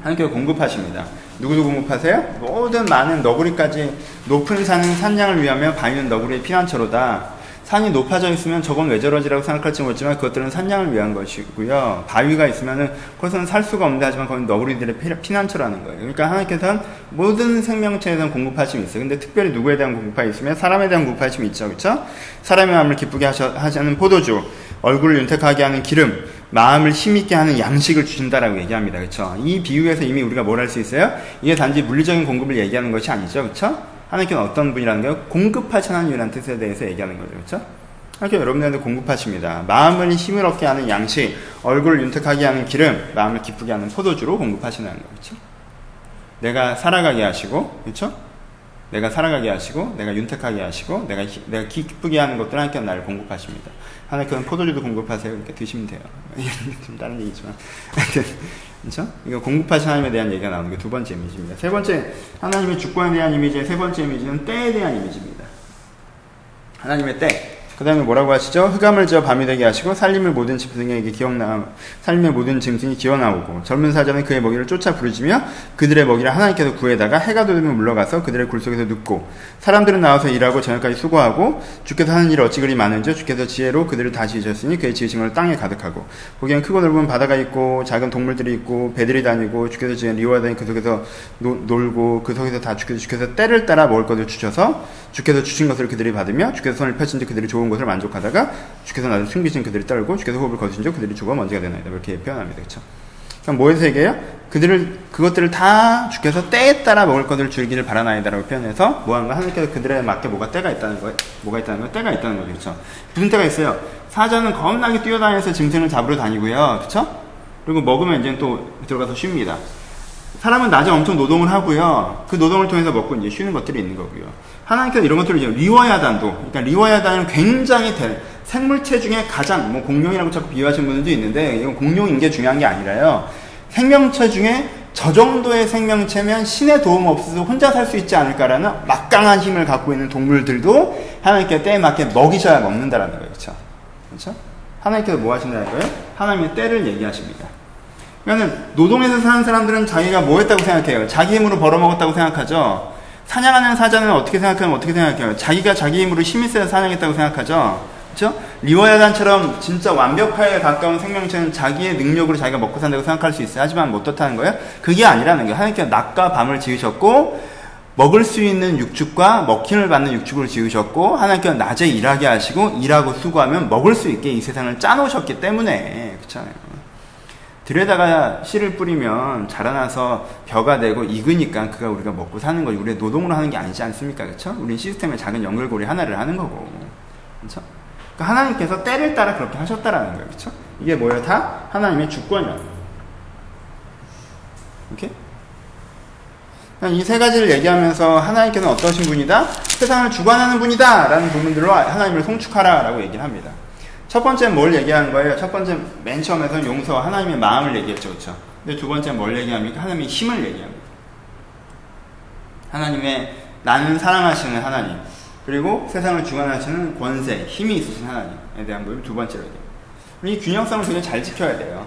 하나님께서 공급하십니다. 누구누구 공급하세요? 모든 많은 너구리까지 높은 산은 산양을 위하며 바위는 너구리의 피난처로다. 산이 높아져 있으면 저건 왜 저러지라고 생각할지 모르지만 그것들은 산양을 위한 것이고요. 바위가 있으면은 그것은 살 수가 없는데 하지만 그건 너구리들의 피난처라는 거예요. 그러니까 하나님께서는 모든 생명체에 대한 공급하심이 있어요. 근데 특별히 누구에 대한 공급하심이 있으면 사람에 대한 공급하심이 있죠. 그렇죠? 사람의 마음을 기쁘게 하셔, 하시는 포도주, 얼굴을 윤택하게 하는 기름, 마음을 힘있게 하는 양식을 주신다라고 얘기합니다. 그렇죠? 이 비유에서 이미 우리가 뭘 할 수 있어요? 이게 단지 물리적인 공급을 얘기하는 것이 아니죠. 그렇죠? 하나님께는 어떤 분이라는 거예요? 공급하시는 하나님이라는 뜻에 대해서 얘기하는 거죠. 그렇죠? 하나님께 여러분들한테 공급하십니다. 마음을 힘을 얻게 하는 양식, 얼굴을 윤택하게 하는 기름, 마음을 기쁘게 하는 포도주로 공급하시는 거죠. 그렇죠? 내가 살아가게 하시고, 그렇죠? 내가 살아가게 하시고, 내가 윤택하게 하시고, 내가 내가 기쁘게 하는 것들 하나님께 나를 공급하십니다. 하나님께는 포도주도 공급하세요. 이렇게 드시면 돼요. 좀 다른 얘기지만. 그렇죠? 이거 공급하신 하나님에 대한 얘기가 나오는 게 두 번째 이미지입니다. 세 번째 하나님의 주권에 대한 이미지의 세 번째 이미지는 때에 대한 이미지입니다. 하나님의 때. 그 다음에 뭐라고 하시죠? 흑암을 지어 밤이 되게 하시고 살림을 모든 짐승에게 기억나 살림의 모든 짐승이 기어나오고 젊은 사자는 그의 먹이를 쫓아 부르지며 그들의 먹이를 하나님께서 구해다가 해가 돋으면 물러가서 그들의 굴 속에서 눕고 사람들은 나와서 일하고 저녁까지 수고하고 주께서 하는 일이 어찌 그리 많은지 주께서 지혜로 그들을 다시 지으셨으니 그의 지으신 걸 땅에 가득하고 거기엔 크고 넓은 바다가 있고 작은 동물들이 있고 배들이 다니고 주께서 지은 리워야단이 그 속에서 노, 놀고 그 속에서 다 주께서 주께서 때를 따라 먹을 것을 주셔서 주께서 주신 것을 그들이 받으며 주께서 손을 펴신 지 그들이 좋은 것을 만족하다가 주께서 나를 숨기신 그들이 떨고 주께서 호흡을 거두신 지 그들이 죽어 먼지가 되나이다. 이렇게 표현합니다. 그렇죠 그럼 뭐에서 얘기해요? 그들을 그것들을 다 주께서 때에 따라 먹을 것을 줄기를 바라나이다라고 표현해서 거? 하나님께서 그들에 맞게 뭐가 때가 있다는 거예요? 뭐가 있다는 거 때가 있다는 거죠. 그렇죠 무슨 때가 있어요? 사자는 겁나게 뛰어다니면서 짐승을 잡으러 다니고요. 그렇죠 그리고 먹으면 이제 또 들어가서 쉽니다 사람은 낮에 엄청 노동을 하고요. 그 노동을 통해서 먹고 이제 쉬는 것들이 있는 거고요. 하나님께서 이런 것들을 이제 리워야단도, 그러니까 리워야단은 굉장히 대, 생물체 중에 가장, 뭐 공룡이라고 자꾸 비유하시는 분들도 있는데, 이건 공룡인 게 중요한 게 아니라요. 생명체 중에 저 정도의 생명체면 신의 도움 없어서 혼자 살 수 있지 않을까라는 막강한 힘을 갖고 있는 동물들도 하나님께 때에 맞게 먹이셔야 먹는다라는 거예요. 그렇죠? 그렇죠? 하나님께서 뭐 하신다는 거예요? 하나님의 때를 얘기하십니다. 그러니까 노동에서 사는 사람들은 자기가 뭐 했다고 생각해요? 자기 힘으로 벌어먹었다고 생각하죠? 사냥하는 사자는 어떻게 생각하면 어떻게 생각해요? 자기가 자기 힘으로 힘이 세서 사냥했다고 생각하죠? 그렇죠? 리워야단처럼 진짜 완벽하게 가까운 생명체는 자기의 능력으로 자기가 먹고 산다고 생각할 수 있어요. 하지만 못 떻다는 거예요? 그게 아니라는 거예요. 하나님께서 낮과 밤을 지으셨고 먹을 수 있는 육축과 먹힘을 받는 육축을 지으셨고 하나님께서 낮에 일하게 하시고 일하고 수고하면 먹을 수 있게 이 세상을 짜놓으셨기 때문에 그렇잖아요. 들에다가 씨를 뿌리면 자라나서 벼가 되고 익으니까 그가 우리가 먹고 사는 거지. 우리가 노동으로 하는 게 아니지 않습니까? 그렇죠? 우린 시스템의 작은 연결고리 하나를 하는 거고. 그렇죠? 그러니까 하나님께서 때를 따라 그렇게 하셨다라는 거예요. 그렇죠? 이게 뭐예요? 다 하나님의 주권이야. 이렇게? 이 세 가지를 얘기하면서 하나님께서는 어떠신 분이다? 세상을 주관하는 분이다! 라는 부분들로 하나님을 송축하라 라고 얘기를 합니다. 첫 번째는 뭘 얘기하는 거예요? 첫 번째 맨 처음에서는 용서 하나님의 마음을 얘기했죠. 그렇죠? 근데 두 번째는 뭘 얘기합니까? 하나님의 힘을 얘기합니다. 하나님의 나는 사랑하시는 하나님 그리고 세상을 주관하시는 권세, 힘이 있으신 하나님에 대한 부분 두 번째로 얘기합니다. 이 균형성을 되게 잘 지켜야 돼요.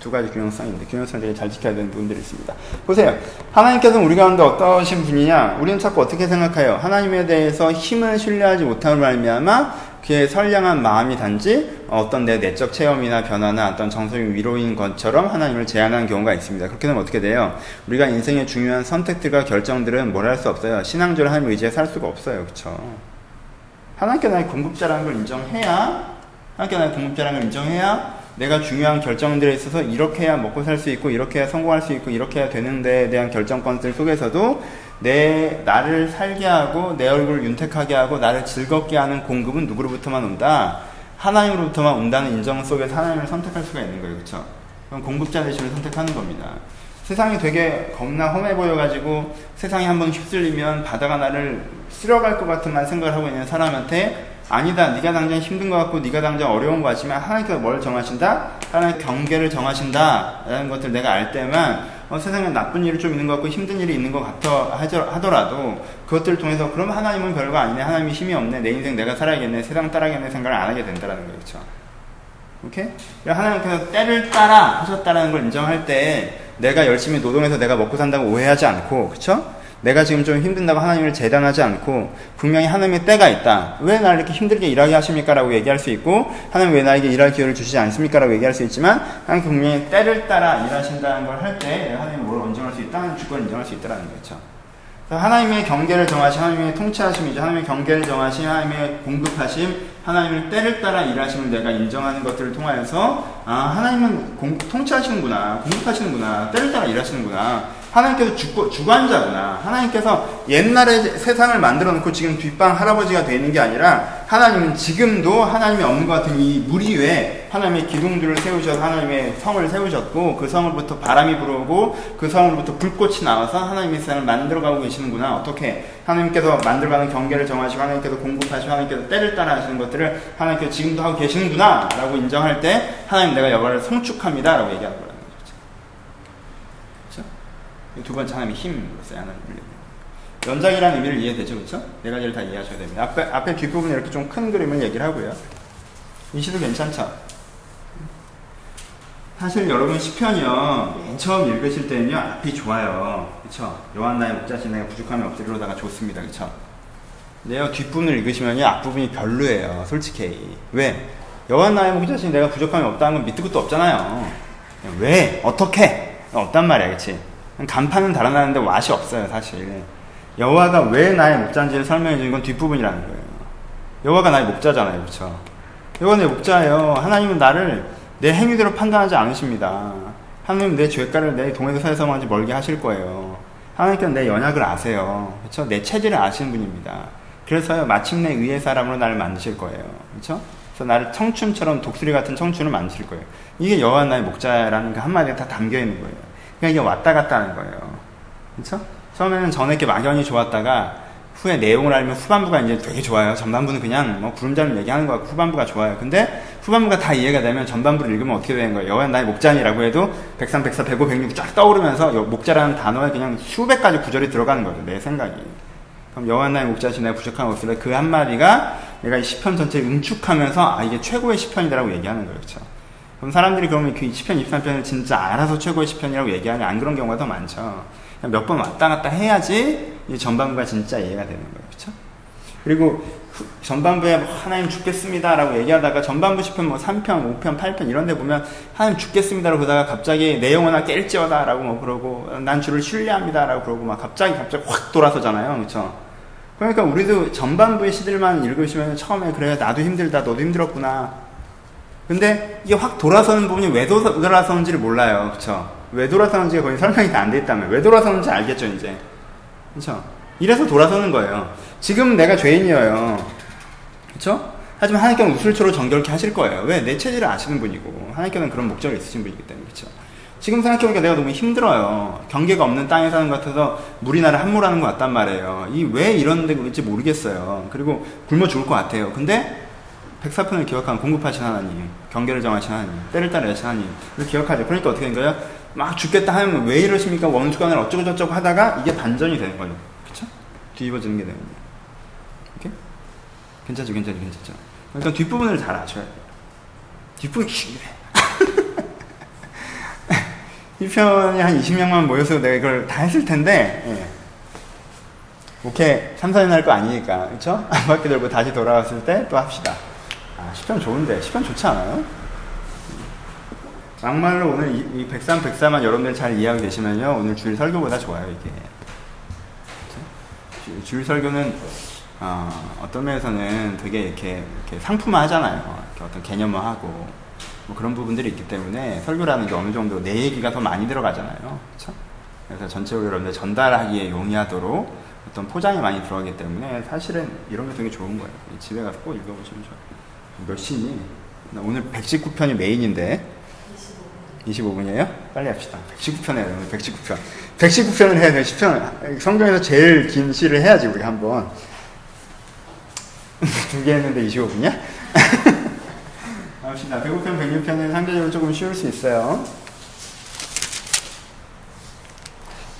두 가지 균형성인데 균형성을 되게 잘 지켜야 되는 부분들이 있습니다. 보세요. 하나님께서는 우리 가운데 어떠신 분이냐? 우리는 자꾸 어떻게 생각해요? 하나님에 대해서 힘을 신뢰하지 못함을 말미암아 그의 선량한 마음이 단지 어떤 내 내적 체험이나 변화나 어떤 정서적 위로인 것처럼 하나님을 제안하는 경우가 있습니다. 그렇게 되면 어떻게 돼요? 우리가 인생의 중요한 선택들과 결정들은 뭘 할 수 없어요. 신앙적으로 하나님 의지에 살 수가 없어요. 그렇죠? 하나님께 나의 공급자라는 걸 인정해야 하나님께 나의 공급자라는 걸 인정해야 내가 중요한 결정들에 있어서 이렇게 해야 먹고 살 수 있고 이렇게 해야 성공할 수 있고 이렇게 해야 되는 데에 대한 결정권들 속에서도 내 나를 살게 하고 내 얼굴을 윤택하게 하고 나를 즐겁게 하는 공급은 누구로부터만 온다? 하나님으로부터만 온다는 인정 속에서 하나님을 선택할 수가 있는 거예요. 그렇죠? 그럼 공급자 대신을 선택하는 겁니다. 세상이 되게 겁나 험해 보여가지고 세상이 한번 휩쓸리면 바다가 나를 쓸어갈 것 같은만 생각을 하고 있는 사람한테 아니다. 네가 당장 힘든 것 같고 네가 당장 어려운 것 같지만 하나님께서 뭘 정하신다? 하나님 경계를 정하신다. 라는 것들 내가 알 때만 어, 세상에 나쁜 일이 좀 있는 것 같고 힘든 일이 있는 것 같아 하더라도 그것들을 통해서 그럼 하나님은 별거 아니네. 하나님이 힘이 없네. 내 인생 내가 살아야겠네. 세상 따라야겠네 생각을 안 하게 된다는 거예요. 그렇죠? 오케이? 하나님께서 때를 따라 하셨다는 걸 인정할 때 내가 열심히 노동해서 내가 먹고 산다고 오해하지 않고 그렇죠? 내가 지금 좀 힘든다고 하나님을 재단하지 않고 분명히 하나님의 때가 있다. 왜 나를 이렇게 힘들게 일하게 하십니까? 라고 얘기할 수 있고 하나님 왜 나에게 일할 기회를 주시지 않습니까? 라고 얘기할 수 있지만 하나님 분명히 때를 따라 일하신다는 걸 할 때 하나님이 뭘 인정할 수 있다는 주권을 인정할 수 있다는 거죠. 하나님의 경계를 정하심, 하나님의 통치하심이죠. 하나님의 경계를 정하심, 하나님의 공급하심, 하나님을 때를 따라 일하심을 내가 인정하는 것들을 통하여서 아 하나님은 공, 통치하시는구나, 공급하시는구나, 때를 따라 일하시는구나. 하나님께서 주, 주관자구나. 하나님께서 옛날에 세상을 만들어 놓고 지금 뒷방 할아버지가 되는 게 아니라 하나님은 지금도 하나님의 것 같은 이물 위에 하나님의 기둥들을 세우셔서 하나님의 성을 세우셨고 그 성으로부터 바람이 불어오고 그 성으로부터 불꽃이 나와서 하나님의 세상을 만들어가고 계시는구나. 어떻게 하나님께서 만들어가는 경계를 정하시고 하나님께서 공급하시고 하나님께서 때를 따라 하시는 것들을 하나님께서 지금도 하고 계시는구나. 라고 인정할 때 하나님 내가 여가를 성축합니다. 라고. 그렇죠? 두 번째 하나님의 힘으로서 하나님 연장이라는 의미를 이해되죠, 그렇죠? 네 가지를 다 이해하셔야 됩니다. 앞에 앞에 뒷부분에 이렇게 좀 큰 그림을 얘기를 하고요. 이 시도 괜찮죠? 사실 여러분 시편이요 맨 처음 읽으실 때는요 앞이 좋아요. 그쵸? 요한 나의 목자신 내가 부족함이 없으리로다가 좋습니다 그쵸? 근데요 뒷부분을 읽으시면요 앞부분이 별로예요 솔직히. 왜? 요한 나의 목자신 내가 부족함이 없다는 건 밑도 끝도 없잖아요. 왜? 어떻게? 없단 말이야 그치 간판은 달아나는데 맛이 없어요 사실 여호와가 왜 나의 목자인지를 설명해 주는 건 뒷부분이라는 거예요 여호와가 나의 목자잖아요 그쵸 여호와 내 목자예요 하나님은 나를 내 행위대로 판단하지 않으십니다. 하나님 내 죄가를 내 동에서 사에서만지 멀게 하실 거예요. 하나님께는 내 연약을 아세요. 그렇죠? 내 체질을 아시는 분입니다. 그래서요 마침내 의의 사람으로 나를 만드실 거예요. 그렇죠? 그래서 나를 청춘처럼 독수리 같은 청춘을 만드실 거예요. 이게 여호와 나의 목자라는 그 한마디가 다 담겨 있는 거예요. 그러니까 이게 왔다 갔다 하는 거예요. 그렇죠? 처음에는 전에게 막연히 좋았다가 후에 내용을 알면 후반부가 이제 되게 좋아요. 전반부는 그냥 뭐 구름자를 얘기하는 거고 후반부가 좋아요. 근데 후반부가 다 이해가 되면 전반부를 읽으면 어떻게 되는 거예요? 여호와 나의 목자니라고 해도 103, 104, 105, 106 쫙 떠오르면서 목자라는 단어에 그냥 수백 가지 구절이 들어가는 거죠. 내 생각이. 그럼 여호와 나의 목자시 내가 부족한 것을 그 한마디가 내가 이 시편 전체를 응축하면서 아 이게 최고의 시편이다라고 얘기하는 거예요. 그렇죠? 그럼 사람들이 그러면 그 시편 23편을 진짜 알아서 최고의 시편이라고 얘기하냐 안 그런 경우가 더 많죠. 몇 번 왔다 갔다 해야지 이 전반부가 진짜 이해가 되는 거예요. 그렇죠? 그리고 전반부에 뭐 하나님 죽겠습니다 라고 얘기하다가 전반부 시편 뭐 3편, 5편, 8편 이런 데 보면 하나님 죽겠습니다 라고 그러다가 갑자기 내 영혼아 깰지어다 라고 뭐 그러고 난 주를 신뢰합니다 라고 그러고 막 갑자기 갑자기 확 돌아서잖아요. 그렇죠? 그러니까 우리도 전반부의 시들만 읽으시면 처음에 그래 나도 힘들다 너도 힘들었구나 근데 이게 확 돌아서는 부분이 왜 돌아서는지를 몰라요. 그쵸? 왜 돌아서는지가 거의 설명이 다 안 돼 있다면 왜 돌아서는지 알겠죠 이제. 그쵸? 이래서 돌아서는 거예요. 지금 내가 죄인이에요. 그쵸? 하지만 하나님께는 우슬초로 정결케 하실 거예요. 왜? 내 체질을 아시는 분이고 하나님께는 그런 목적을 있으신 분이기 때문에 그쵸? 지금 생각해보니까 내가 너무 힘들어요. 경계가 없는 땅에 사는 것 같아서 물이 나를 함몰하는 것 같단 말이에요. 이 왜 이런 데 그런지 모르겠어요. 그리고 굶어 죽을 것 같아요. 근데 백사편을 기억한 공급하신 하나님, 경계를 정하신 하나님, 때를 따라 여신 하나님, 을 기억하죠. 그러니까 어떻게 된 거예요? 막 죽겠다 하면 왜 이러십니까? 원주간을 어쩌고저쩌고 하다가 이게 반전이 되는 거예요. 그쵸? 뒤집어지는 게 되는 거예요. 오케이? 괜찮죠, 괜찮죠, 괜찮죠. 그러니까 뒷부분을 잘 아셔야 돼요. 뒷부분이 길해. 이 편이 한 20명만 모여서 내가 이걸 다 했을 텐데, 예. 오케이, 3, 4년 할 거 아니니까, 그쵸? 안 바퀴 돌고 다시 돌아왔을 때 또 합시다. 아, 10편 좋은데, 10편 좋지 않아요? 막말로 오늘 이, 이 103, 104만 여러분들 잘 이해하고 계시면요, 오늘 주일 설교보다 좋아요, 이게. 주, 주일 설교는, 어, 어떤 면에서는 되게 이렇게, 이렇게 상품화 하잖아요. 이렇게 어떤 개념화하고. 뭐 그런 부분들이 있기 때문에 설교라는 게 어느 정도 내 얘기가 더 많이 들어가잖아요. 그렇죠? 그래서 전체적으로 여러분들 전달하기에 용이하도록 어떤 포장이 많이 들어가기 때문에 사실은 이런 게 되게 좋은 거예요. 집에 가서 꼭 읽어보시면 좋아요. 몇 시니? 나 오늘 119편이 메인인데 25분. 이에요 빨리 합시다. 119편 해야 돼요. 119편. 119편을 해야 돼요. 10편. 성경에서 제일 긴 시를 해야지 우리 한 번. 두 개 했는데 25분이야? 봅시다. 배고편 106편은 상대적으로 조금 쉬울 수 있어요.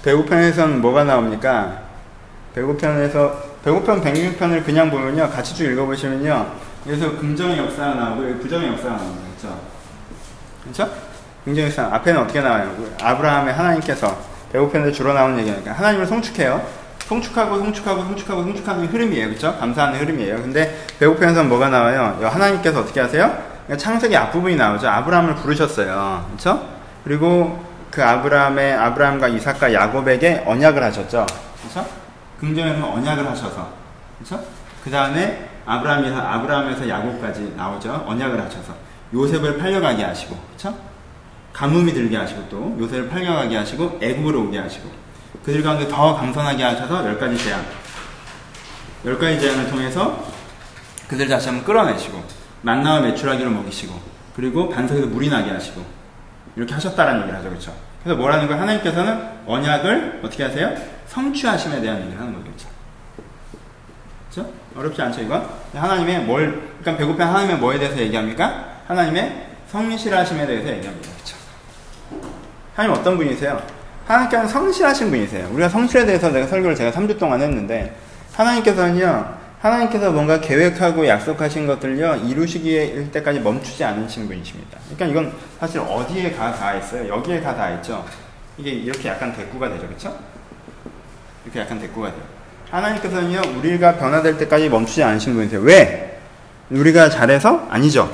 배고편에서는 뭐가 나옵니까? 배고편에서 배고편 106편을 그냥 보면요. 같이 쭉 읽어보시면요. 여기서 긍정의 역사가 나오고 여기 부정의 역사가 나옵니다. 그렇죠? 그렇죠? 긍정의 역사 앞에는 어떻게 나와요? 아브라함의 하나님께서 배고편에서 주로 나오는 얘기니까 하나님을 송축해요. 송축하고 송축하고 송축하고 송축하는 흐름이에요. 그렇죠? 감사하는 흐름이에요. 근데 배고편에서는 뭐가 나와요? 하나님께서 어떻게 하세요? 그러니까 창세기 앞부분이 나오죠. 아브라함을 부르셨어요. 그렇죠? 그리고 그 아브라함의 아브라함과 이삭과 야곱에게 언약을 하셨죠. 그렇죠? 긍정에서 언약을 하셔서 그렇죠? 그 다음에 아브라함에서 아브라함에서 야곱까지 나오죠. 언약을 하셔서 요셉을 팔려가게 하시고 그렇죠? 가뭄이 들게 하시고 또 요셉을 팔려가게 하시고 애굽으로 오게 하시고 그들 가운데 더 강선하게 하셔서 열 가지 제안 열 가지 제안을 통해서 그들 다시 한번 끌어내시고 만나와 매출하기를 먹이시고 그리고 반석에서 물이 나게 하시고 이렇게 하셨다라는 얘기를 하죠. 그렇죠? 그래서 뭐라는 거예요? 하나님께서는 언약을 어떻게 하세요? 성취하심에 대한 얘기를 하는 거겠죠. 그렇죠? 어렵지 않죠, 이거? 하나님의 뭘, 그러니까 배고픈 하나님의 뭐에 대해서 얘기합니까? 하나님의 성실하심에 대해서 얘기합니다. 그렇죠? 하나님 어떤 분이세요? 하나님께서는 성실하신 분이세요. 우리가 성실에 대해서 내가 설교를 제가 3주 동안 했는데 하나님께서는요. 하나님께서 뭔가 계획하고 약속하신 것들요 이루시기에 때까지 멈추지 않으신 분이십니다. 그러니까 이건 사실 어디에 가 다 있어요. 여기에 가 다 있죠. 이게 이렇게 약간 대꾸가 되죠, 그렇죠? 이렇게 약간 대꾸가 돼요. 하나님께서는요 우리가 변화될 때까지 멈추지 않으신 분이세요. 왜? 우리가 잘해서 아니죠.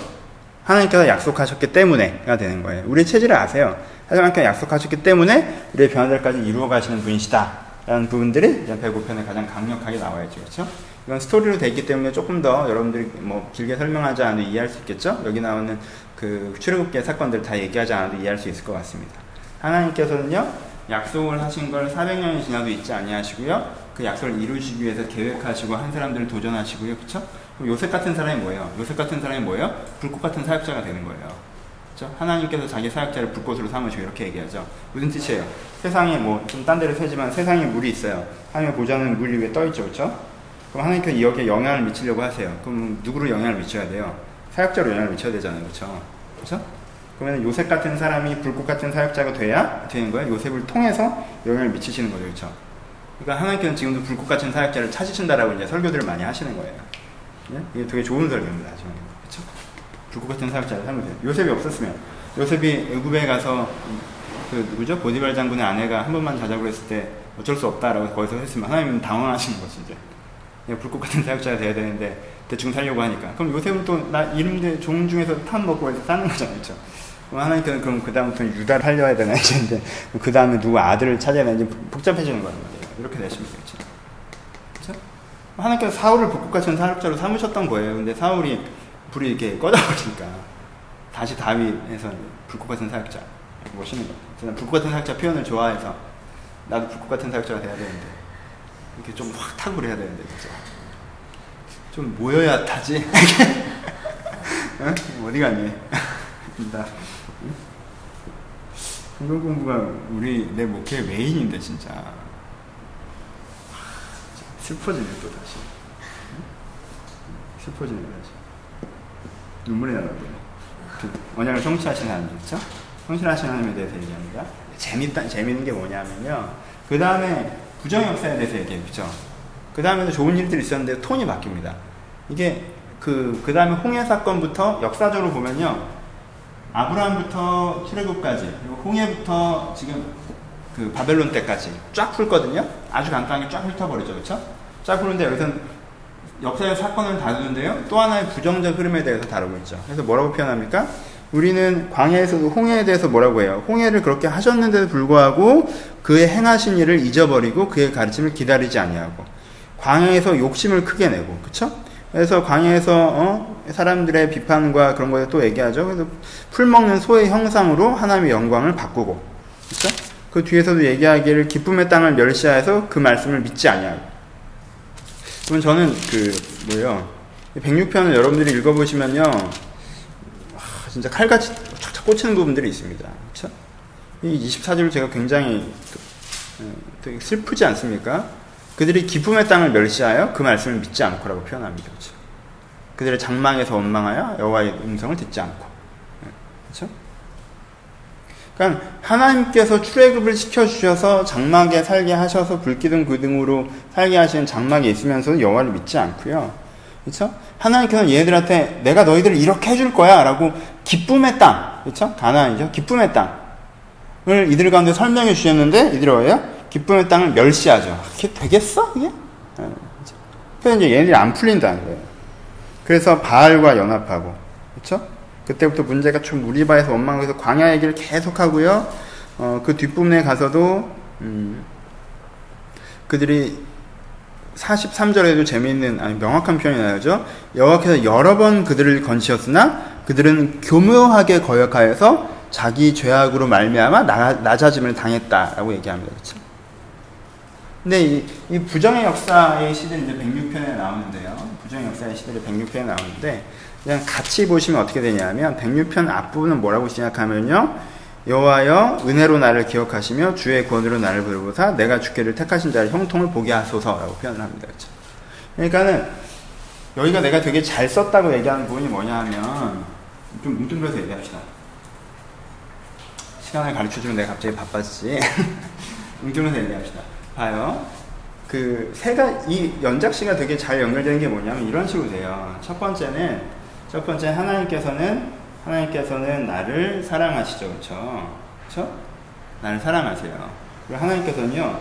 하나님께서 약속하셨기 때문에가 되는 거예요. 우리 체질을 아세요. 하나님께서 약속하셨기 때문에 우리의 변화들까지 이루어 가시는 분이시다. 라는 부분들이 105편에 가장 강력하게 나와야죠. 그렇죠? 이건 스토리로 되어 있기 때문에 조금 더 여러분들이 뭐 길게 설명하지 않아도 이해할 수 있겠죠? 여기 나오는 그 출애굽기의 사건들 다 얘기하지 않아도 이해할 수 있을 것 같습니다. 하나님께서는요, 약속을 하신 걸 400년이 지나도 잊지 아니하시고요. 그 약속을 이루시기 위해서 계획하시고 한 사람들을 도전하시고요. 그렇죠? 요셉 같은 사람이 뭐예요? 요셉 같은 사람이 뭐예요? 불꽃 같은 사역자가 되는 거예요. 그렇죠? 하나님께서 자기 사역자를 불꽃으로 삼으시고 이렇게 얘기하죠. 무슨 뜻이에요? 세상에 뭐 좀 딴 데를 세지만 세상에 물이 있어요. 하나님의 보좌는 물 위에 떠 있죠. 그렇죠? 그럼 하나님께서 여기에 영향을 미치려고 하세요. 그럼 누구로 영향을 미쳐야 돼요? 사역자로 영향을 미쳐야 되잖아요. 그렇죠? 그렇죠? 그러면 요셉 같은 사람이 불꽃 같은 사역자가 돼야 되는 거예요. 요셉을 통해서 영향을 미치시는 거죠. 그렇죠? 그러니까 하나님께서는 지금도 불꽃 같은 사역자를 찾으신다라고 이제 설교들을 많이 하시는 거예요. 네? 이게 되게 좋은 설교입니다. 지금. 그렇죠? 불꽃 같은 사역자를 살면 돼요. 요셉이 없었으면 요셉이 애굽에 가서 그 누구죠? 보디발 장군의 아내가 한 번만 자자고 했을 때 어쩔 수 없다라고 거기서 했으면 하나님은 당황하시는 거죠. 이제. 불꽃 같은 사역자가 돼야 되는데 대충 살려고 하니까 그럼 요셉은 또 나 이름대 종 중에서 탐 먹고 사는 거잖아요. 그렇죠? 하나님께서는 그럼 그 다음부터는 유다를 살려야 되나 이제 그 다음에 누구 아들을 찾아야 되나 이제 복잡해지는 말이에요. 이렇게 되시면 되겠죠. 그렇죠? 하나님께서 사울을 불꽃 같은 사역자로 삼으셨던 거예요. 근데 사울이 불이 이렇게 꺼져버리니까 다시 다윗에서 불꽃 같은 사역자 모시는 거예요. 저는 불꽃 같은 사역자 표현을 좋아해서 나도 불꽃 같은 사역자가 돼야 되는데 이렇게 좀 확 타고 그래야 되는데 그죠? 좀 모여야 타지? 응? 어디 갔니? 나 성경 공부가 우리 내 목회의 메인인데 진짜 슬퍼지네 또 다시 슬퍼지네 다시 눈물이 나는 거예요. 언약을 성취하신 하나님, 그렇죠? 성실하신 하나님에 대해서 얘기합니다. 재밌다, 재밌는 게 뭐냐면요. 그 다음에 부정 역사에 대해서 얘기해요, 그렇죠? 그 다음에도 좋은 일들이 있었는데 톤이 바뀝니다. 이게 그, 그 다음에 홍해 사건부터 역사적으로 보면요. 아브라함부터 출애굽까지, 그리고 홍해부터 지금 그 바벨론 때까지 쫙 풀거든요. 아주 간단하게 쫙 훑어버리죠, 그렇죠? 쫙 푸는데 여기서는 역사의 사건을 다루는데요. 또 하나의 부정적 흐름에 대해서 다루고 있죠. 그래서 뭐라고 표현합니까? 우리는 광야에서도 홍해에 대해서 뭐라고 해요? 홍해를 그렇게 하셨는데도 불구하고 그의 행하신 일을 잊어버리고 그의 가르침을 기다리지 아니하고 광야에서 욕심을 크게 내고 그쵸? 그래서 광야에서 어? 사람들의 비판과 그런 거에 또 얘기하죠. 그래서 풀 먹는 소의 형상으로 하나님의 영광을 바꾸고 그쵸? 그 뒤에서도 얘기하기를 기쁨의 땅을 멸시하여서 그 말씀을 믿지 아니하고 그러면 저는 그 뭐예요? 106편을 여러분들이 읽어보시면요, 아, 진짜 칼같이 착착 꽂히는 부분들이 있습니다. 그렇죠? 이 24절을 제가 굉장히 어, 되게 슬프지 않습니까? 그들이 기쁨의 땅을 멸시하여 그 말씀을 믿지 않고라고 표현합니다. 그렇죠? 그들의 장망에서 원망하여 여호와의 음성을 듣지 않고. 그렇죠? 그러니까 하나님께서 출애굽을 시켜 주셔서 장막에 살게 하셔서 불기둥 그등으로 살게 하시는 장막에 있으면서 여호와를 믿지 않고요. 그렇죠? 하나님께서는 얘들한테 내가 너희들을 이렇게 해줄 거야라고 기쁨의 땅, 그렇죠? 가나안이죠. 기쁨의 땅을 이들 가운데 설명해 주셨는데 이들이 뭐예요? 기쁨의 땅을 멸시하죠. 이게 되겠어 이게? 네, 그래서 이제 얘네들이 안 풀린다는 거예요. 그래서 바알과 연합하고, 그렇죠? 그때부터 문제가 좀 무리바에서 원망해서 광야 얘기를 계속 하고요. 어, 그 뒷부분에 가서도 음, 그들이 43절에도 재미있는 아니 명확한 표현이 나오죠. 여호와께서 여러 번 그들을 건지셨으나 그들은 교묘하게 거역하여서 자기 죄악으로 말미암아 낮아짐을 당했다라고 얘기합니다. 그렇죠? 근데 이, 이 부정의 역사의 시대는 이제 106편에 나오는데요. 부정의 역사의 시대를 106편에 나오는데 그냥 같이 보시면 어떻게 되냐면 106편 앞부분은 뭐라고 시작하면요. 여호와여 은혜로 나를 기억하시며 주의 권으로 나를 부르고사 내가 주께를 택하신 자의 형통을 보게 하소서라고 표현을 합니다. 그렇죠? 그러니까는 여기가 내가 되게 잘 썼다고 얘기하는 부분이 뭐냐 하면 좀 뭉뚱그려서 얘기합시다. 시간을 가르쳐주면 내가 갑자기 바빠지지. 응용해서 얘기합시다. 봐요. 그 세가 이 연작 시가 되게 잘 연결되는 게 뭐냐면 이런 식으로 돼요. 첫 번째는 첫 번째 하나님께서는 하나님께서는 나를 사랑하시죠, 그렇죠? 그렇죠? 나를 사랑하세요. 그리고 하나님께서는요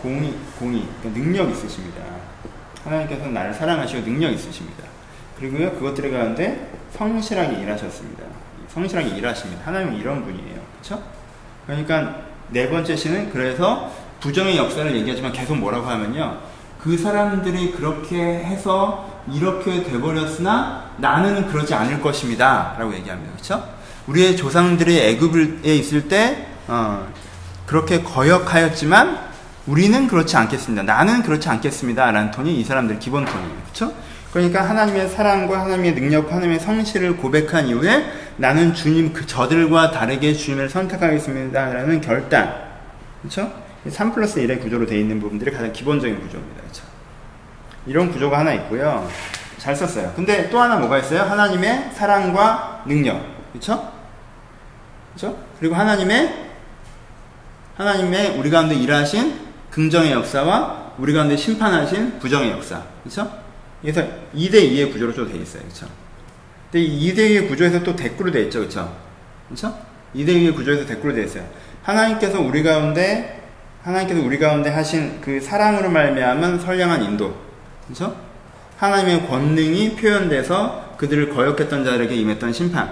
공이 공이 그러니까 능력 있으십니다. 하나님께서는 나를 사랑하시고 능력 있으십니다. 그리고요 그것들에 가운데 성실하게 일하셨습니다. 성실하게 일하십니다. 하나님은 이런 분이에요, 그렇죠? 그러니까 네 번째 시는 그래서 부정의 역사를 얘기하지만 계속 뭐라고 하면요. 그 사람들이 그렇게 해서 이렇게 돼버렸으나 나는 그러지 않을 것입니다. 라고 얘기합니다. 그렇죠? 우리의 조상들이 애굽에 있을 때 어, 그렇게 거역하였지만 우리는 그렇지 않겠습니다. 나는 그렇지 않겠습니다. 라는 톤이 이 사람들 기본 톤이에요. 그렇죠? 그러니까 하나님의 사랑과 하나님의 능력, 하나님의 성실을 고백한 이후에 나는 주님 그 저들과 다르게 주님을 선택하겠습니다. 라는 결단. 그렇죠? 3 플러스 1의 구조로 되어 있는 부분들이 가장 기본적인 구조입니다. 그렇죠? 이런 구조가 하나 있고요. 잘 썼어요. 근데 또 하나 뭐가 있어요? 하나님의 사랑과 능력. 그렇죠? 그렇죠? 그리고 하나님의 하나님의 우리 가운데 일하신 긍정의 역사와 우리 가운데 심판하신 부정의 역사. 그렇죠? 그래서 2대 2의 구조로 좀 되어 있어요. 그렇죠? 근데 2대 2의 구조에서 또 댓글로 되어 있죠. 그렇죠? 그렇죠? 2대 2의 구조에서 댓글로 되어 있어요. 하나님께서 우리 가운데 하나님께서 우리 가운데 하신 그 사랑으로 말미암은 선량한 인도. 그렇죠? 하나님의 권능이 표현돼서 그들을 거역했던 자들에게 임했던 심판,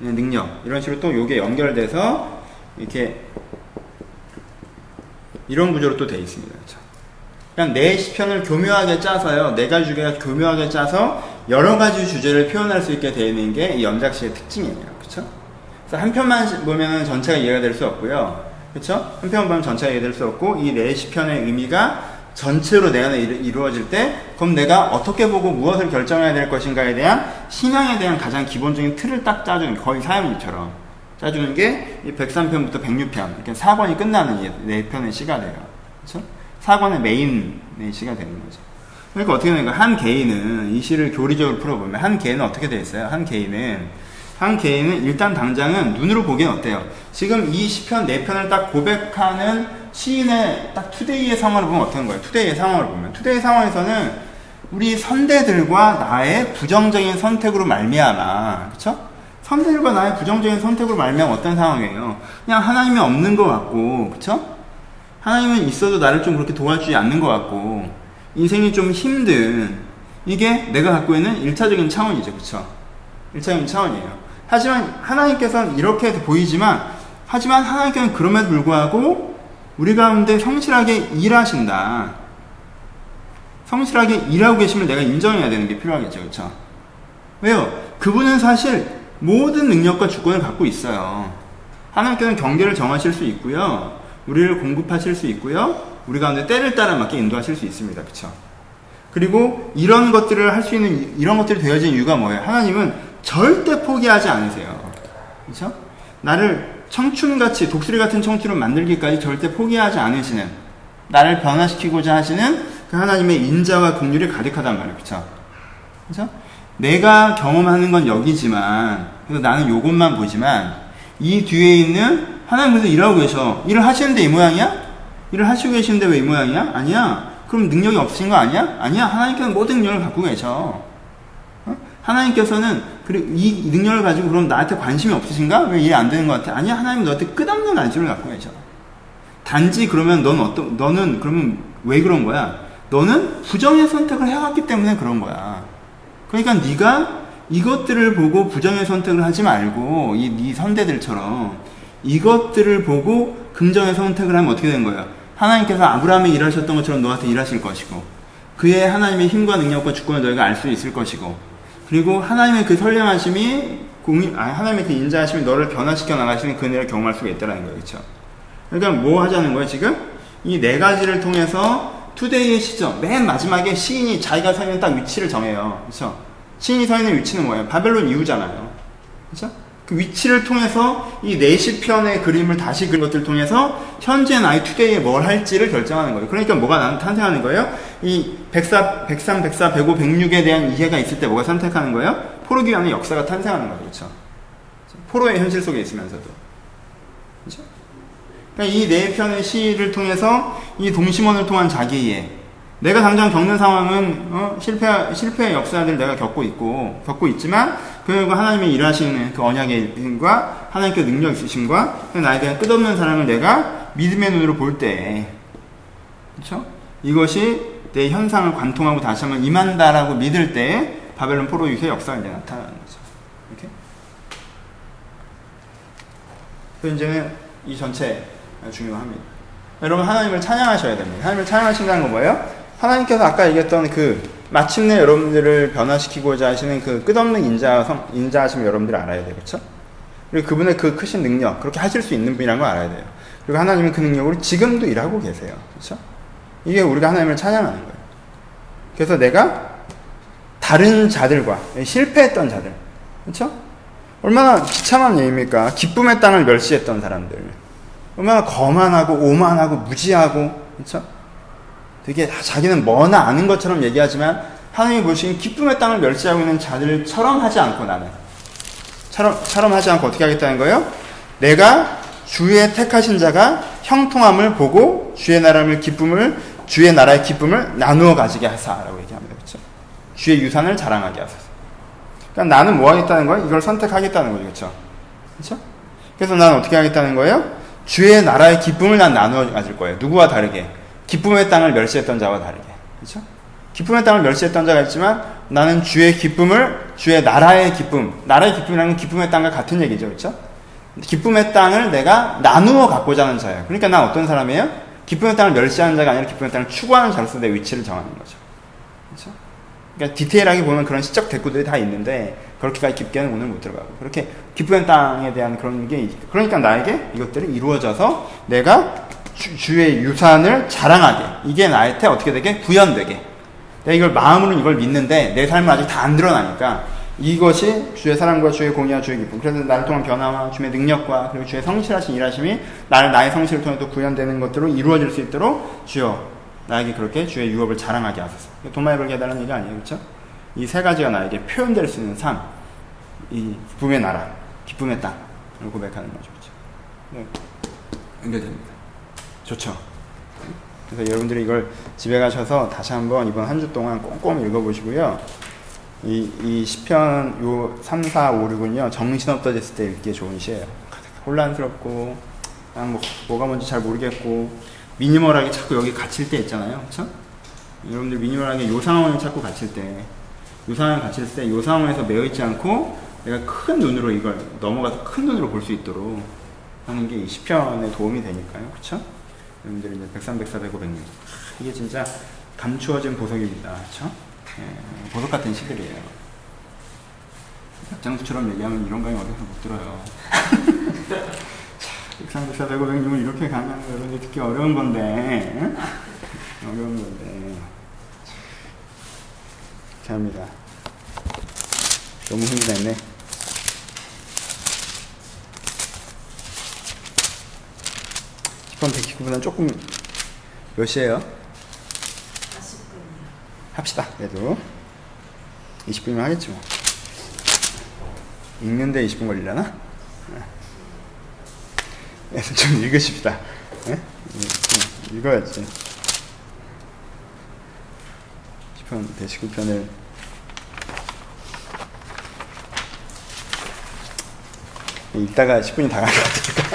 능력 이런 식으로 또 요게 연결돼서 이렇게 이런 구조로 또 되어 있습니다. 그렇죠? 그냥 내 시편을 교묘하게 짜서요. 네 가지 주제가 교묘하게 짜서 여러 가지 주제를 표현할 수 있게 되어 있는 게 이 연작시의 특징이에요. 그렇죠? 그래서 한 편만 보면 전체가 이해가 될 수 없고요. 그렇죠? 한 편만 보면 전체가 이해될 수 없고 이 네 시편의 의미가 전체로 내 안에 이루어질 때 그럼 내가 어떻게 보고 무엇을 결정해야 될 것인가에 대한 신앙에 대한 가장 기본적인 틀을 딱 짜주는 거의 사연일처럼 짜주는 게 이 103편부터 106편 이렇게 4권이 끝나는 네 편의 시가 돼요. 그렇죠? 4권의 main의 시가 되는 거죠. 그러니까 어떻게 되는 거야? 한 개인은 이 시를 교리적으로 풀어보면 한 개인은 어떻게 되어 있어요? 한 개인은 한 개인은 일단 당장은 눈으로 보기엔 어때요? 지금 이 시편 네 편을 딱 고백하는 시인의 딱 today의 상황을 보면 어떤 거예요? today의 상황을 보면 today 상황에서는 우리 선대들과 나의 부정적인 선택으로 말미암아 그렇죠? 선대들과 나의 부정적인 선택으로 말미암아 어떤 상황이에요? 그냥 하나님이 없는 것 같고 그렇죠? 하나님은 있어도 나를 좀 그렇게 도와주지 않는 것 같고 인생이 좀 힘든 이게 내가 갖고 있는 1차적인 차원이죠. 그쵸? 1차적인 차원이에요. 하지만 하나님께서는 이렇게 보이지만 하지만 하나님께서는 그럼에도 불구하고 우리 가운데 성실하게 일하신다. 성실하게 일하고 계심을 내가 인정해야 되는 게 필요하겠죠. 그쵸? 왜요? 그분은 사실 모든 능력과 주권을 갖고 있어요. 하나님께서는 경계를 정하실 수 있고요. 우리를 공급하실 수 있고요. 우리 가운데 때를 따라 맞게 인도하실 수 있습니다. 그쵸? 그리고 이런 것들을 할 수 있는, 이런 것들이 되어진 이유가 뭐예요? 하나님은 절대 포기하지 않으세요. 그쵸? 나를 청춘같이, 독수리 같은 청춘을 만들기까지 절대 포기하지 않으시는, 나를 변화시키고자 하시는 그 하나님의 인자와 긍휼이 가득하단 말이에요. 그쵸? 그쵸? 내가 경험하는 건 여기지만, 그래서 나는 요것만 보지만, 이 뒤에 있는 하나님 그래서 일하고 계셔. 일을 하시는데 이 모양이야? 일을 하시고 계시는데 왜 이 모양이야? 아니야. 그럼 능력이 없으신 거 아니야? 아니야. 하나님께서는 모든 능력을 갖고 계셔. 어? 하나님께서는 그리고 이 능력을 가지고 그럼 나한테 관심이 없으신가? 왜 이해 안 되는 것 같아? 아니야. 하나님은 너한테 끝없는 관심을 갖고 계셔. 단지 그러면 넌 어떤 너는 그러면 왜 그런 거야? 너는 부정의 선택을 해왔기 때문에 그런 거야. 그러니까 네가 이것들을 보고 부정의 선택을 하지 말고 이, 이 선대들처럼 이것들을 보고 긍정의 선택을 하면 어떻게 된 거예요? 하나님께서 아브라함이 일하셨던 것처럼 너한테 일하실 것이고 그의 하나님의 힘과 능력과 주권을 너희가 알 수 있을 것이고 그리고 하나님의 그 선량하심이 공이 아니 하나님의 그 인자하심이 너를 변화시켜 나가시는 그 은혜를 경험할 수가 있다는 거예요. 그렇죠? 그러니까 뭐 하자는 거예요, 지금? 이 네 가지를 통해서 투데이의 시점, 맨 마지막에 시인이 자기가 서 있는 딱 위치를 정해요. 그렇죠? 시인이 서 있는 위치는 뭐예요? 바벨론 이후잖아요. 그렇죠? 그 위치를 통해서 이 내시편의 그림을 다시 그린 것들을 통해서 현재 나의 투데이에 뭘 할지를 결정하는 거예요. 그러니까 뭐가 난 탄생하는 거예요? 이 104, 103, 104, 105, 106에 대한 이해가 있을 때 뭐가 선택하는 거예요? 포로기관의 역사가 탄생하는 거죠. 그렇죠? 포로의 현실 속에 있으면서도. 그러니까 이 네 편의 시를 통해서 이 동심원을 통한 자기의 내가 당장 겪는 상황은 어, 실패 실패의 역사들 내가 겪고 있고 겪고 있지만 그리고 하나님의 일하시는 그 언약의 일과 하나님께 능력 있으심과 나에 대한 끝없는 사랑을 내가 믿음의 눈으로 볼 때, 그렇죠? 이것이 내 현상을 관통하고 다시 한번 임한다라고 믿을 때 바벨론 포로 유의 역사가 이제 나타나는 거죠. 이렇게. 그 이제는 이 전체 중요합니다. 여러분 하나님을 찬양하셔야 됩니다. 하나님을 찬양하신다는 건 뭐예요? 하나님께서 아까 얘기했던 그 마침내 여러분들을 변화시키고자 하시는 그 끝없는 인자 인자하심을 여러분들이 알아야 돼요. 그렇죠? 그리고 그분의 그 크신 능력, 그렇게 하실 수 있는 분이라는 걸 알아야 돼요. 그리고 하나님은 그 능력으로 지금도 일하고 계세요. 그렇죠? 이게 우리가 하나님을 찬양하는 거예요. 그래서 내가 다른 자들과 실패했던 자들, 그렇죠? 얼마나 비참한 얘기입니까? 기쁨의 땅을 멸시했던 사람들, 얼마나 거만하고 오만하고 무지하고, 그렇죠? 되게 자기는 뭐나 아는 것처럼 얘기하지만 하나님이 보시기엔 기쁨의 땅을 멸시하고 있는 자들처럼 하지 않고 나는 처럼, 처럼 하지 않고 어떻게 하겠다는 거예요? 내가 주의 택하신 자가 형통함을 보고 주의 나라를 기쁨을 주의 나라의 기쁨을 나누어 가지게 하사라고 얘기합니다. 그렇죠? 주의 유산을 자랑하게 하소서. 그러니까 나는 뭐 하겠다는 거예요? 이걸 선택하겠다는 거죠. 그렇죠? 그렇죠? 그래서 나는 어떻게 하겠다는 거예요? 주의 나라의 기쁨을 난 나누어 가질 거예요. 누구와 다르게? 기쁨의 땅을 멸시했던 자와 다르게. 그렇죠? 기쁨의 땅을 멸시했던 자가 있지만 나는 주의 기쁨을 주의 나라의 기쁨, 나라의 기쁨이라는 기쁨의 땅과 같은 얘기죠. 그렇죠? 기쁨의 땅을 내가 나누어 갖고자 하는 자예요. 그러니까 난 어떤 사람이에요? 기쁨의 땅을 멸시하는 자가 아니라 기쁨의 땅을 추구하는 자로서 내 위치를 정하는 거죠. 그렇죠? 그러니까 디테일하게 보면 그런 시적 대꾸들이 다 있는데 그렇게까지 깊게는 오늘 못 들어가고 그렇게 기쁨의 땅에 대한 그런 게 그러니까 나에게 이것들이 이루어져서 내가 주, 의 유산을 자랑하게. 이게 나한테 어떻게 되게? 구현되게. 내가 이걸 마음으로는 이걸 믿는데 내 삶은 아직 다 안 드러나니까 이것이 주의 사랑과 주의 공의와 주의 기쁨. 그래서 나를 통한 변화와 주의 능력과 그리고 주의 성실하신 일하심이 나를 나의 성실을 통해 또 구현되는 것들로 이루어질 수 있도록 주여 나에게 그렇게 주의 유업을 자랑하게 하소서. 돈만에 벌게 해달라는 얘기 아니에요. 그렇죠? 이 세 가지가 나에게 표현될 수 있는 삶. 이 기쁨의 나라 기쁨의 땅을 고백하는 거죠. 그렇죠? 네. 연결됩니다 좋죠. 그래서 여러분들이 이걸 집에 가셔서 다시 한번 이번 한 주 동안 꼼꼼히 읽어보시고요. 이, 이 시편 요 3, 4, 5, 6은요, 정신 없어졌을 때 읽기에 좋은 시예요. 혼란스럽고, 그냥 뭐, 뭐가 뭔지 잘 모르겠고, 미니멀하게 자꾸 여기 갇힐 때 있잖아요. 그쵸? 여러분들 미니멀하게 요 상황에 자꾸 갇힐 때, 요 상황에 갇힐 때, 요 상황에서 매여있지 않고, 내가 큰 눈으로 이걸 넘어가서 큰 눈으로 볼 수 있도록 하는 게 이 시편에 도움이 되니까요. 그쵸? 여러분들이 이제 103, 104, 105, 106. 이게 진짜 감추어진 보석입니다. 그쵸? 예, 보석 같은 시들이에요. 장수처럼 얘기하면 이런 강의 어디서 못 들어요. 103, 104, 105, 106은 이렇게 강의하는 거 여러분들 듣기 어려운 건데, 어려운 건데. 감사합니다. 너무 났네. 10번 119분은 조금 몇 시에요? 40분이요. 합시다. 그래도 20분이면 하겠지 뭐. 읽는데 20분 걸리려나? 네. 좀 읽으십시다. 네? 읽어야지. 10편, 119편을 읽다가 10분이 다 갈 것 같으니까.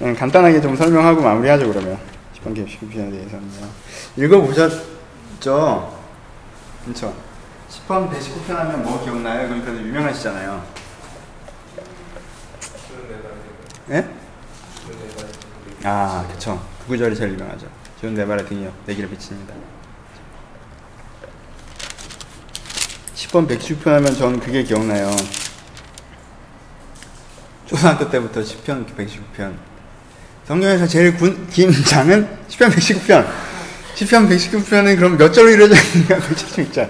음, 간단하게 좀 설명하고 마무리하죠 그러면. 10번 개입시에 대해서는요. 읽어보셨죠? 그렇죠. 10번 119편 하면 뭐 기억나요? 그러니까 유명하시잖아요. 예? 아 그쵸. 그 구절이 제일 유명하죠. 지원 내 발의 등이요. 내기를 비칩니다. 10번 119편 하면 저는 그게 기억나요. 초등학교 때부터 10편 119편 성경에서 제일 군, 긴 장은 10편 119편. 10편 119편은 그럼 몇 절로 이루어져 있는가? 그렇죠, 진짜.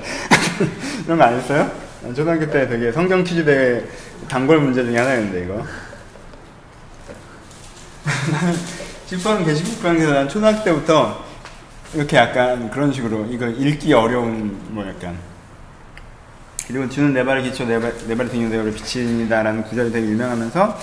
그런 거 안 했어요? 초등학교 때 되게 성경 퀴즈 대회 단골 문제 중에 하나였는데, 이거. 10편 119편에서 난 초등학교 때부터 이렇게 약간 그런 식으로 이거 읽기 어려운 뭐 약간 그리고 주는 내 발의 기초 내, 발, 내 발의 등용 대열을 비친다라는 구절이 되게 유명하면서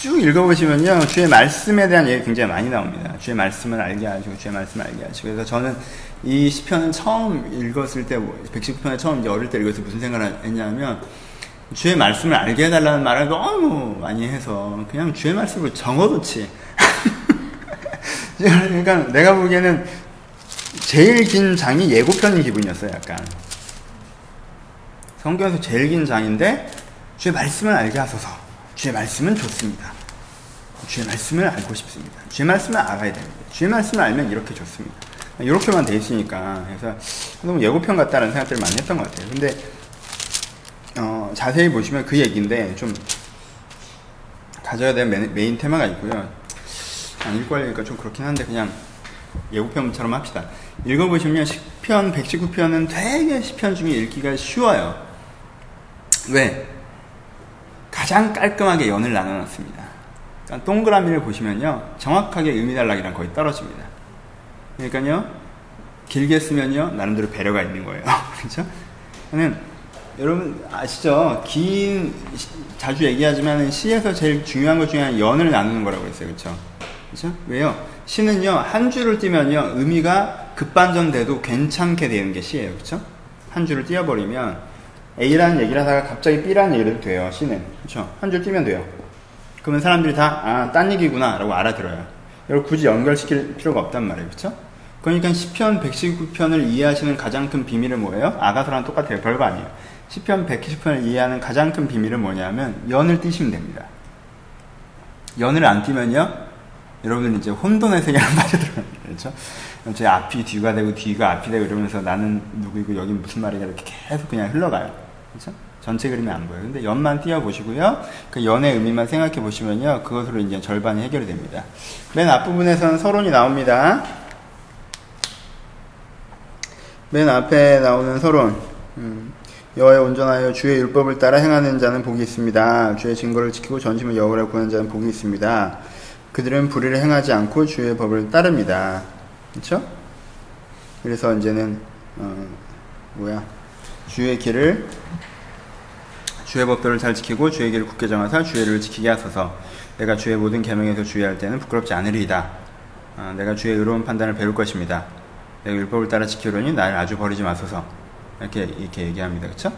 쭉 읽어보시면요. 주의 말씀에 대한 얘기 굉장히 많이 나옵니다. 주의 말씀을 알게 하시고, 주의 말씀을 알게 하시고. 그래서 저는 이 시편은 처음 읽었을 때, 119편에 처음 어릴 때 읽었을 때 무슨 생각을 했냐면, 주의 말씀을 알게 해달라는 말을 너무 많이 해서, 그냥 주의 말씀을 적어놓지. 그러니까 내가 보기에는 제일 긴 장이 예고편인 기분이었어요, 약간. 성경에서 제일 긴 장인데, 주의 말씀을 알게 하소서. 주의 말씀은 좋습니다. 주의 말씀을 알고 싶습니다. 주의 말씀을 알아야 됩니다. 주의 말씀을 알면 이렇게 좋습니다. 이렇게만 돼 있으니까 그래서 너무 예고편 같다는 생각들을 많이 했던 것 같아요. 근데 어, 자세히 보시면 그 얘기인데 좀 가져야 될 main, main 테마가 있고요. 안 읽고 하려니까 좀 그렇긴 한데 그냥 예고편처럼 합시다. 읽어보시면 10편, 119편은 되게 10편 중에 읽기가 쉬워요. 왜? 가장 깔끔하게 연을 나눠놨습니다. 그러니까 동그라미를 보시면요. 정확하게 의미달락이랑 거의 떨어집니다. 그러니까요. 길게 쓰면요. 나름대로 배려가 있는 거예요. 그렇죠? 저는 여러분 아시죠? 긴 자주 얘기하지만 시에서 제일 중요한 것 중에 연을 나누는 거라고 했어요. 그렇죠? 그렇죠? 왜요? 시는요. 한 줄을 띄면요. 의미가 급반전돼도 괜찮게 되는 게 시예요. 그렇죠? 한 줄을 띄워버리면 A라는 얘기를 하다가 갑자기 B라는 얘기를 해도 돼요. C는. 그렇죠? 한 줄 띄면 돼요. 그러면 사람들이 다, 아, 딴 얘기구나. 라고 알아들어요. 이걸 굳이 연결시킬 필요가 없단 말이에요. 그렇죠? 그러니까 10편, 119편을 이해하시는 가장 큰 비밀은 뭐예요? 아가서랑 똑같아요. 별거 아니에요. 10편, 120편을 이해하는 가장 큰 비밀은 뭐냐면, 연을 띄시면 됩니다. 연을 안 띄면요, 여러분은 이제 혼돈의 세계에 빠져들어갑니다. 그렇죠? 제 앞이 뒤가 되고 뒤가 앞이 되고 이러면서 나는 누구이고 여긴 무슨 말이냐 이렇게 계속 그냥 흘러가요. 그렇죠? 전체 그림이 안 보여요. 근데 연만 띄워 보시고요. 그 연의 의미만 생각해 보시면요. 그것으로 이제 절반이 해결이 됩니다. 맨 앞부분에서는 서론이 나옵니다. 맨 앞에 나오는 서론. 음, 여호와에 온전하여 주의 율법을 따라 행하는 자는 복이 있습니다. 주의 증거를 지키고 전심을 여호와를 구하는 자는 복이 있습니다. 그들은 불의를 행하지 않고 주의 법을 따릅니다. 그렇죠? 그래서 이제는 어, 뭐야 주의 길을 주의 법도를 잘 지키고 주의 길을 굳게 정하사 주의 를 지키게 하소서. 내가 주의 모든 계명에서 주의할 때는 부끄럽지 않으리이다. 어, 내가 주의 의로운 판단을 배울 것입니다. 내가 율법을 따라 지키려니 나를 아주 버리지 마소서. 이렇게 이렇게 얘기합니다. 그렇죠?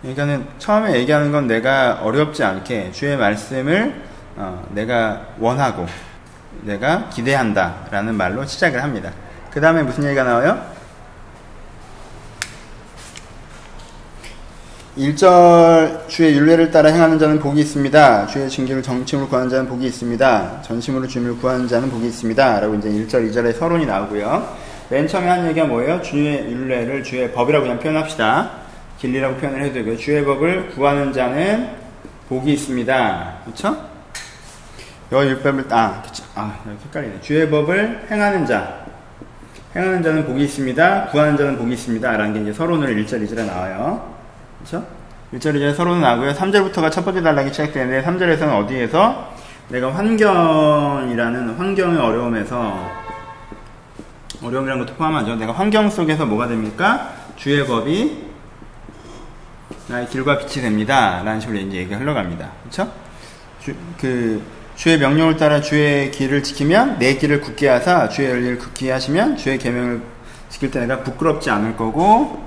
그러니까는 처음에 얘기하는 건 내가 어렵지 않게 주의 말씀을 어, 내가 원하고 내가 기대한다 라는 말로 시작을 합니다. 그 다음에 무슨 얘기가 나와요? 1절 주의 윤례를 따라 행하는 자는 복이 있습니다. 주의 징계를 정침으로 구하는 자는 복이 있습니다. 전심으로 주님을 구하는 자는 복이 있습니다. 라고 이제 1절, 2절에 서론이 나오고요. 맨 처음에 한 얘기가 뭐예요? 주의 윤례를 주의 법이라고 그냥 표현합시다. 진리라고 표현을 해도 되고요. 주의 법을 구하는 자는 복이 있습니다. 그렇죠? 여 율법을 아, 그쵸. 아, 헷갈리네. 주의 법을 행하는 자. 행하는 자는 복이 있습니다. 구하는 자는 복이 있습니다. 라는 게 이제 서론으로 1절, 2절에 나와요. 그쵸? 1절, 2절에 서론은 나오고요. 3절부터가 첫 번째 단락이 시작되는데, 3절에서는 어디에서 내가 환경이라는 환경의 어려움에서, 어려움이라는 것도 포함하죠. 내가 환경 속에서 뭐가 됩니까? 주의 법이 나의 길과 빛이 됩니다. 라는 식으로 이제 얘기가 흘러갑니다. 그쵸? 주, 그, 주의 명령을 따라 주의 길을 지키면 내 길을 굳게 하사 주의 열리를 굳게 하시면 주의 계명을 지킬 때 내가 부끄럽지 않을 거고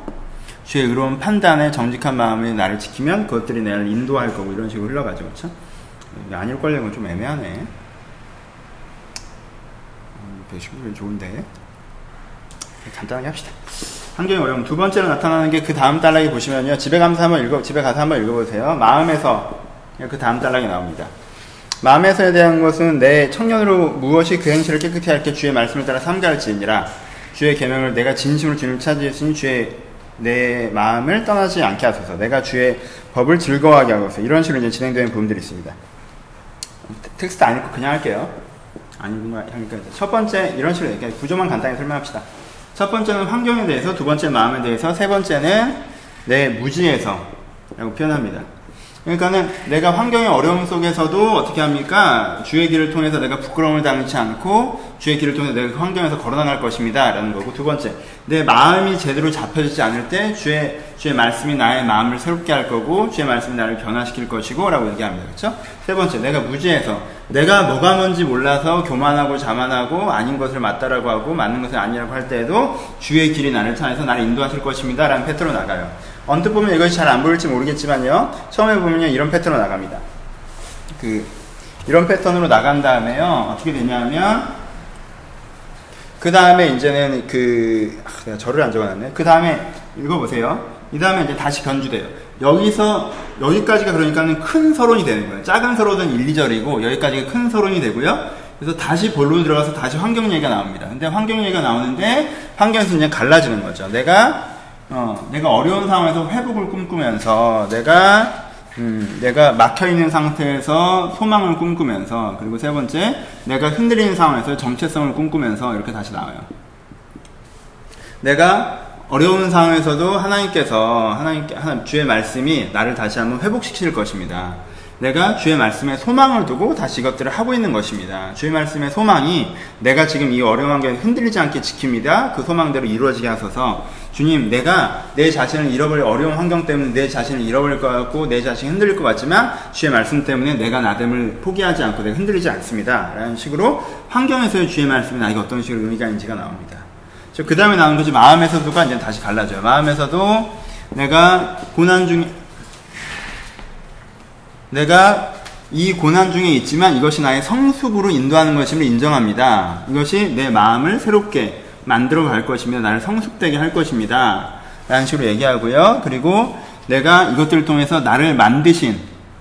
주의 의로운 판단에 정직한 마음이 나를 지키면 그것들이 나를 인도할 거고 이런 식으로 흘러가죠. 그렇죠? 아닐 건좀 애매하네. 배식이 음, 좋은데. 간단하게 합시다. 환경이 어려움. 두 번째로 나타나는 게 그 다음 단락에 보시면요. 집에 가서 한번 읽어 집에 가서 한번 읽어보세요. 마음에서 그 다음 단락이 나옵니다 마음에서에 대한 것은 내 청년으로 무엇이 그 행실을 깨끗히 할게 주의 말씀을 따라 삼가할지니라. 주의 계명을 내가 진심으로 주님을 찾으으니 주의 내 마음을 떠나지 않게 하소서. 내가 주의 법을 즐거워하게 하소서. 이런 식으로 이제 진행되는 부분들이 있습니다. 텍스트 안 읽고 그냥 할게요. 거 하니까 첫 번째 이런 식으로 얘기해. 구조만 간단히 설명합시다. 첫 번째는 환경에 대해서 두 번째 마음에 대해서 세 번째는 내 무지에서 라고 표현합니다 그러니까는 내가 환경의 어려움 속에서도 어떻게 합니까? 주의 길을 통해서 내가 부끄러움을 당치 않고 주의 길을 통해 내가 그 환경에서 걸어나갈 것입니다. 라는 거고, 두 번째, 내 마음이 제대로 잡혀지지 않을 때 주의, 주의 말씀이 나의 마음을 새롭게 할 거고, 주의 말씀이 나를 변화시킬 것이고, 라고 얘기합니다. 그렇죠? 세 번째, 내가 무지해서, 내가 뭐가 뭔지 몰라서 교만하고 자만하고, 아닌 것을 맞다라고 하고, 맞는 것을 아니라고 할 때에도 주의 길이 나를 찾아서 나를 인도하실 것입니다. 라는 패턴으로 나가요. 언뜻 보면 이것이 잘 안 보일지 모르겠지만요, 처음에 보면요, 이런 패턴으로 나갑니다. 그, 이런 패턴으로 나간 다음에요, 어떻게 되냐면, 그 다음에 이제는 그, 아, 내가 절을 안 적어놨네. 그 다음에 읽어보세요. 이 다음에 이제 다시 변주돼요. 여기서, 여기까지가 그러니까는 큰 서론이 되는 거예요. 작은 서론은 1, 2절이고, 여기까지가 큰 서론이 되고요. 그래서 다시 본론 들어가서 다시 환경 얘기가 나옵니다. 근데 환경 얘기가 나오는데, 환경에서 이제 갈라지는 거죠. 내가, 어, 내가 어려운 상황에서 회복을 꿈꾸면서, 내가, 음, 내가 막혀있는 상태에서 소망을 꿈꾸면서, 그리고 세 번째, 내가 흔들리는 상황에서 정체성을 꿈꾸면서 이렇게 다시 나와요. 내가 어려운 상황에서도 하나님께서, 하나님께, 하나님, 주의 말씀이 나를 다시 한번 회복시킬 것입니다. 내가 주의 말씀에 소망을 두고 다시 이것들을 하고 있는 것입니다. 주의 말씀의 소망이 내가 지금 이 어려운 환경에 흔들리지 않게 지킵니다. 그 소망대로 이루어지게 하소서. 주님, 내가 내 자신을 잃어버릴 어려운 환경 때문에 내 자신을 잃어버릴 것 같고 내 자신이 흔들릴 것 같지만 주의 말씀 때문에 내가 나됨을 포기하지 않고 내가 흔들리지 않습니다. 라는 식으로 환경에서의 주의 말씀이 나에게 어떤 식으로 의미가 있는지가 나옵니다. 그 다음에 나오는 것이 마음에서도가 이제 다시 갈라져요. 마음에서도 내가 고난 중에 내가 이 고난 중에 있지만 이것이 나의 성숙으로 인도하는 것임을 인정합니다. 이것이 내 마음을 새롭게 만들어 갈 것이며 나를 성숙되게 할 것입니다. 라는 식으로 얘기하고요. 그리고 내가 이것들을 통해서 나를 만드신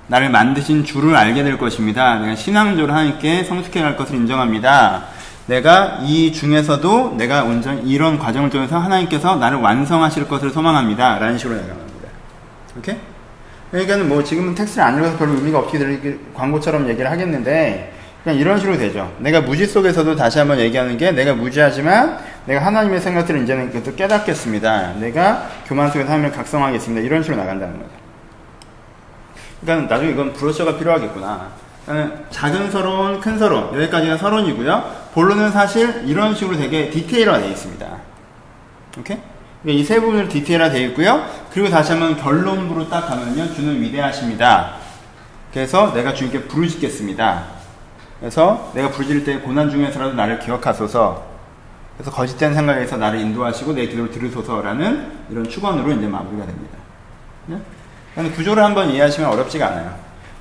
나를 만드신 주를 알게 될 것입니다. 내가 신앙적으로 하나님께 성숙해 갈 것을 인정합니다. 내가 이 중에서도 내가 온전 이런 과정을 통해서 하나님께서 나를 완성하실 것을 소망합니다. 라는 식으로 얘기합니다. 오케이? 그러니까 뭐 지금은 텍스트를 안 읽어서 별로 의미가 없게 들리 광고처럼 얘기를 하겠는데 그냥 이런 식으로 되죠. 내가 무지 속에서도 다시 한번 얘기하는 게 내가 무지하지만 내가 하나님의 생각들을 이제는 또 깨닫겠습니다. 내가 교만 속에서 하나님을 각성하겠습니다. 이런 식으로 나간다는 거죠. 그러니까 나중에 이건 브로셔가 필요하겠구나. 작은 서론, 큰 서론 여기까지가 서론이고요. 본론은 사실 이런 식으로 되게 디테일화 되어 있습니다. 오케이? 이 세 부분으로 디테일화 되어 있고요. 그리고 다시 한번 결론부로 딱 가면요. 주는 위대하십니다. 그래서 내가 주님께 부르짖겠습니다. 그래서 내가 부르짖을 때 고난 중에서라도 나를 기억하소서. 그래서 거짓된 생각에서 나를 인도하시고 내 기도를 들으소서라는 이런 축원으로 이제 마무리가 됩니다. 네? 구조를 한번 이해하시면 어렵지가 않아요.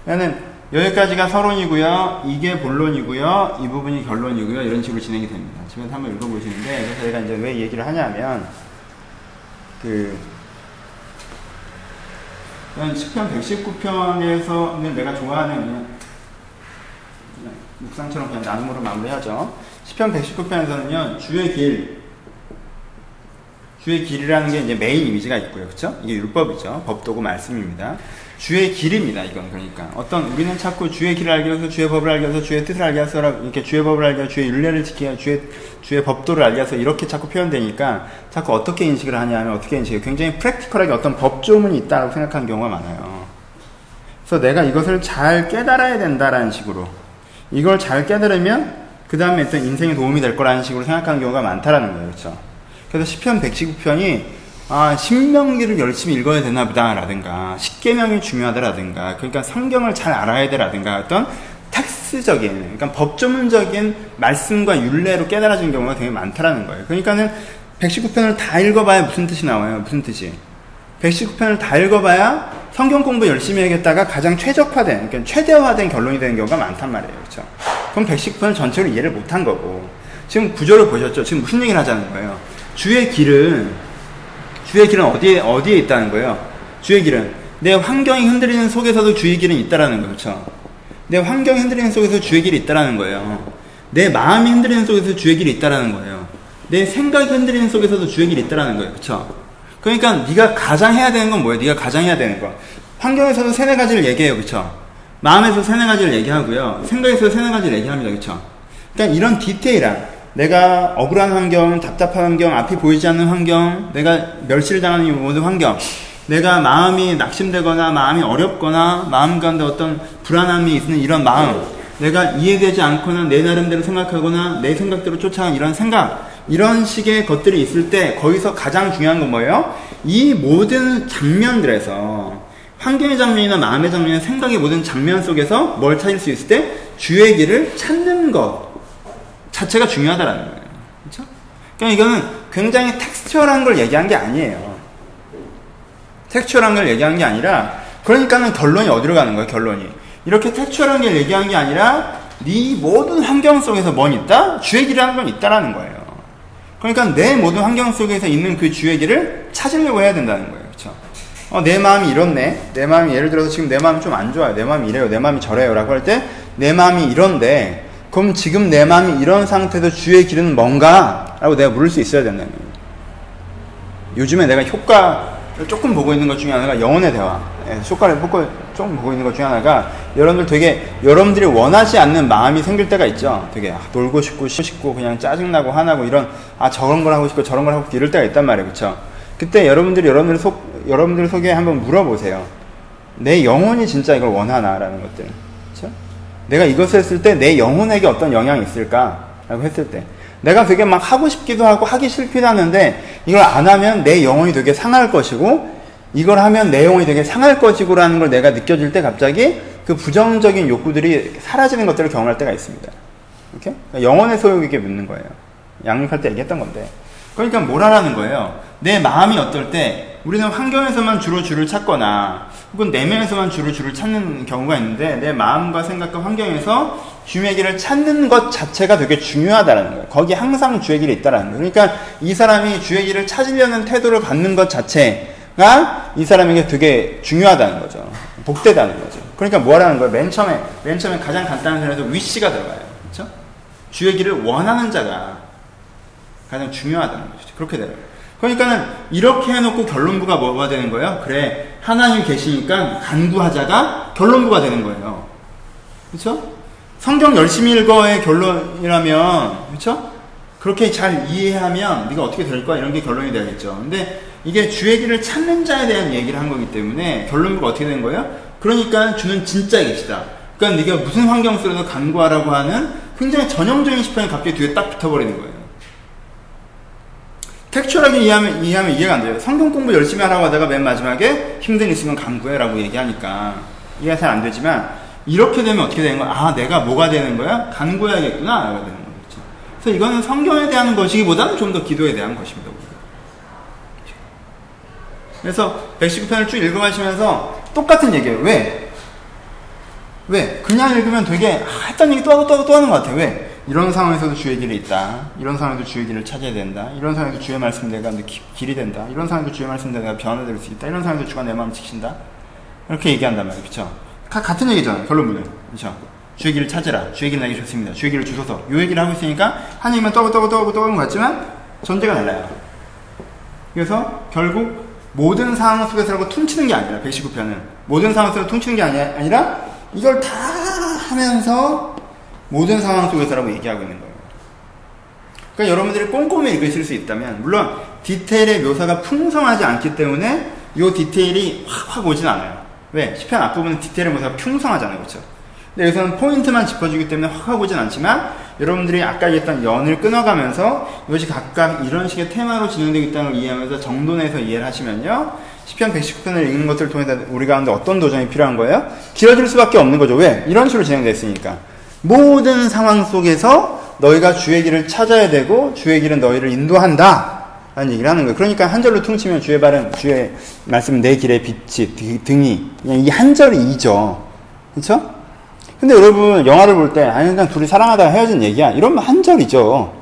그러니까 여기까지가 서론이고요. 이게 본론이고요. 이 부분이 결론이고요. 이런 식으로 진행이 됩니다. 지금 한번 읽어보시는데 그래서 제가 이제 왜 얘기를 하냐면 그 시편 119편에서는 내가 좋아하는 묵상처럼 그냥 나눔으로 마무리하죠. 시편 119편에서는요 주의 길 주의 길이라는 게 이제 메인 이미지가 있고요. 그렇죠? 이게 율법이죠. 법도고 말씀입니다. 주의 길입니다. 이건 그러니까 어떤 우리는 자꾸 주의 길을 알기 위해서 주의 법을 알기 위해서 주의 뜻을 알기 위해서 이렇게 주의 법을 알기 위해서 주의 윤례를 위해서 주의 주의 법도를 알기 위해서 이렇게 자꾸 표현되니까 자꾸 어떻게 인식을 하냐면 어떻게 인식해 굉장히 프랙티컬하게 어떤 법조문이 있다고 생각하는 경우가 많아요. 그래서 내가 이것을 잘 깨달아야 된다라는 식으로 이걸 잘 깨달으면 그 다음에 어떤 인생에 도움이 될 거라는 식으로 생각하는 경우가 많다라는 거예요. 그렇죠? 그래서 시편 119편이 아, 신명기를 열심히 읽어야 되나 보다라든가, 십계명이 중요하다라든가, 그러니까 성경을 잘 알아야 되라든가, 어떤 텍스적인, 그러니까 법조문적인 말씀과 윤례로 깨달아진 경우가 되게 많다라는 거예요. 그러니까는 119편을 다 읽어봐야 무슨 뜻이 나와요? 무슨 뜻이? 119편을 다 읽어봐야 성경 공부 열심히 해야겠다가 가장 최적화된, 그러니까 최대화된 결론이 되는 경우가 많단 말이에요. 그렇죠? 그럼 119편 전체를 이해를 못한 거고, 지금 구조를 보셨죠? 지금 무슨 얘기를 하자는 거예요? 주의 길은 주의 길은 어디에, 어디에 있다는 거예요? 주의 길은. 내 환경이 흔들리는 속에서도 주의 길은 있다라는 거죠. 그렇죠? 내 환경이 흔들리는 속에서 주의 길이 있다라는 거예요. 내 마음이 흔들리는 속에서 주의 길이 있다라는 거예요. 내 생각이 흔들리는 속에서도 주의 길이 있다라는 거예요. 그렇죠? 그러니까 네가 가장 해야 되는 건 뭐예요? 네가 가장 해야 되는 거. 환경에서도 세네 가지를 얘기해요. 그렇죠? 마음에서 세네 가지를 얘기하고요. 생각에서 세네 가지를 얘기합니다. 그렇죠? 그러니까 이런 디테일한 내가 억울한 환경, 답답한 환경, 앞이 보이지 않는 환경, 내가 멸시를 당하는 모든 환경, 내가 마음이 낙심되거나 마음이 어렵거나 마음 가운데 어떤 불안함이 있는 이런 마음, 내가 이해되지 않거나 내 나름대로 생각하거나 내 생각대로 쫓아가는 이런 생각, 이런 식의 것들이 있을 때 거기서 가장 중요한 건 뭐예요? 이 모든 장면들에서 환경의 장면이나 마음의 장면이나 생각의 모든 장면 속에서 뭘 찾을 수 있을 때 주의 길을 찾는 것 자체가 중요하다라는 거예요. 그렇죠? 그러니까 이거는 굉장히 텍스처얼한 걸 얘기한 게 아니에요. 텍스처얼한 걸 얘기한 게 아니라 그러니까는 결론이 어디로 가는 거예요? 결론이 이렇게 텍스처얼한 걸 얘기한 게 아니라 네 모든 환경 속에서 뭔 있다? 주의 길이라는 건 있다라는 거예요. 그러니까 내 모든 환경 속에서 있는 그 주의 길을 찾으려고 해야 된다는 거예요. 그렇죠? 어, 내 마음이 이렇네. 내 마음이 예를 들어서 지금 내 마음이 좀 안 좋아요. 내 마음이 이래요. 내 마음이 저래요 라고 할 때 내 마음이 이런데 그럼 지금 내 마음이 이런 상태에서 주의 길은 뭔가? 라고 내가 물을 수 있어야 된다는 거예요. 요즘에 내가 효과를 조금 보고 있는 것 중에 하나가 영혼의 대화. 예, 효과를 조금 보고 있는 것 중에 하나가 여러분들 되게 여러분들이 원하지 않는 마음이 생길 때가 있죠. 되게 아, 놀고 싶고 싶고 그냥 짜증나고 화나고 이런 아 저런 걸 하고 싶고 저런 걸 하고 싶고 이럴 때가 있단 말이에요. 그렇죠? 그때 여러분들이 여러분들 속 여러분들 속에 한번 물어보세요. 내 영혼이 진짜 이걸 원하나라는 것들. 내가 이것을 했을 때 내 영혼에게 어떤 영향이 있을까라고 했을 때 내가 되게 막 하고 싶기도 하고 하기 싫기도 하는데 이걸 안 하면 내 영혼이 되게 상할 것이고 이걸 하면 내 영혼이 되게 상할 것이고라는 걸 내가 느껴질 때 갑자기 그 부정적인 욕구들이 사라지는 것들을 경험할 때가 있습니다. 이렇게 그러니까 영혼의 소욕에게 묻는 거예요. 양육할 때 얘기했던 건데. 그러니까 뭘 하라는 거예요. 내 마음이 어떨 때 우리는 환경에서만 주로 주를 찾거나 혹은 내면에서만 주로 주를 찾는 경우가 있는데 내 마음과 생각과 환경에서 주의 길을 찾는 것 자체가 되게 중요하다는 거예요. 거기 항상 주의 길이 있다라는 거예요. 그러니까 이 사람이 주의 길을 찾으려는 태도를 갖는 것 자체가 이 사람에게 되게 중요하다는 거죠. 복되다는 거죠. 그러니까 뭐 하라는 거예요? 맨 처음에 맨 처음에 가장 간단한 선에서 위시가 들어가요. 그렇죠? 주의 길을 원하는 자가 가장 중요하다는 거죠. 그렇게 돼요. 그러니까는 이렇게 해놓고 결론부가 뭐가 되는 거예요? 그래 하나님 계시니까 간구하자가 결론부가 되는 거예요. 그렇죠? 성경 열심히 읽어의 결론이라면 그렇죠? 그렇게 잘 이해하면 네가 어떻게 될 거야 이런 게 결론이 되겠죠. 근데 이게 주의 길을 찾는 자에 대한 얘기를 한 거기 때문에 결론부가 어떻게 된 거예요? 그러니까 주는 진짜 계시다. 그러니까 네가 무슨 환경 속에서 간구하라고 하는 굉장히 전형적인 시편이 갑자기 뒤에 딱 붙어버리는 거예요. 텍츄얼하게 이해하면, 이해하면 이해가 안 돼요. 성경 공부 열심히 하라고 하다가 맨 마지막에 힘든 있으면 간구해 라고 얘기하니까 이해가 잘 안 되지만 이렇게 되면 어떻게 되는 거야? 아, 내가 뭐가 되는 거야? 간구해야겠구나. 라고 되는 거죠. 그래서 이거는 성경에 대한 것이기보다는 좀 더 기도에 대한 것입니다. 그래서 119편을 쭉 읽어가시면서 똑같은 얘기예요. 왜? 왜? 그냥 읽으면 되게 아, 했던 얘기 또 하고 또 하고 또 하는 것 같아요. 왜? 이런 상황에서도 주의 길이 있다. 이런 상황에도 주의 길을 찾아야 된다. 이런 상황에도 주의 말씀 내가 길이 된다. 이런 상황에도 주의 말씀 내가 변화될 수 있다. 이런 상황에도 주가 내 마음을 지킨다. 이렇게 얘기한단 말이에요. 그쵸? 같은 얘기잖아요. 결론부는. 그쵸? 주의 길을 찾으라. 주의 길 내게 좋습니다. 주의 길을 주소서. 요 얘기를 하고 있으니까 하나님은 떠고 떠고 떠고 떠고 같지만 전제가 달라요. 그래서 결국 모든 상황 속에서라고 퉁치는 게 아니라 119편은 모든 상황 속에서 퉁치는 게 아니라 이걸 다 하면서 모든 상황 속에서라고 얘기하고 있는 거예요. 그러니까 여러분들이 꼼꼼히 읽으실 수 있다면 물론 디테일의 묘사가 풍성하지 않기 때문에 이 디테일이 확 확 오진 않아요. 왜? 10편 앞부분은 디테일의 묘사가 풍성하잖아요. 그렇죠? 근데 여기서는 포인트만 짚어주기 때문에 확확 오진 않지만 여러분들이 아까 얘기했던 연을 끊어가면서 이것이 각각 이런 식의 테마로 진행되고 있다는 걸 이해하면서 정도 내서 이해를 하시면요. 10편 119편을 읽는 것을 통해서 우리 가운데 어떤 도전이 필요한 거예요? 길어질 수밖에 없는 거죠. 왜? 이런 식으로 진행됐으니까. 모든 상황 속에서 너희가 주의 길을 찾아야 되고 주의 길은 너희를 인도한다. 라는 얘기를 하는 거예요. 그러니까 한 절로 퉁치면 주의 발은 주의 말씀은 내 길의 빛이 등이 그냥 이 한 절이 이죠. 그렇죠? 근데 여러분 영화를 볼 때 아니 그냥 둘이 사랑하다가 헤어진 얘기야. 이러면 한 절이죠.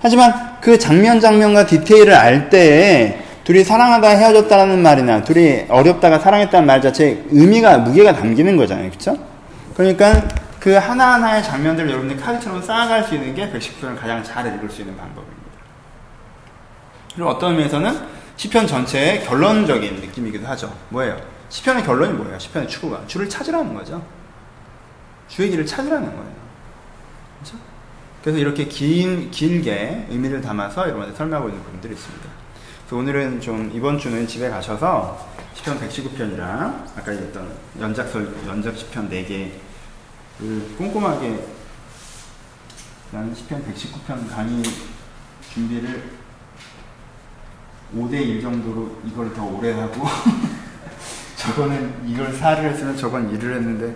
하지만 그 장면 장면과 디테일을 알 때에 둘이 사랑하다가 헤어졌다는 말이나 둘이 어렵다가 사랑했다는 말 자체에 의미가 무게가 담기는 거잖아요. 그렇죠? 그러니까 그 하나하나의 장면들을 여러분들이 카드처럼 쌓아갈 수 있는 게 110편을 가장 잘 읽을 수 있는 방법입니다. 그리고 어떤 의미에서는 시편 전체의 결론적인 느낌이기도 하죠. 뭐예요? 시편의 결론이 뭐예요? 시편의 추구가 주를 찾으라는 거죠. 주의 길을 찾으라는 거예요. 그렇죠? 그래서 이렇게 긴 길게 의미를 담아서 여러분한테 설명하고 있는 부분들이 있습니다. 그래서 오늘은 좀 이번 주는 집에 가셔서 시편 119편이랑 아까 얘기했던 연작 설 연작 시편 4개 그 꼼꼼하게 나는 시편 119편 강의 준비를 5대1 정도로 이걸 더 오래 하고 저거는 이걸 사를 했으면 저건 일을 했는데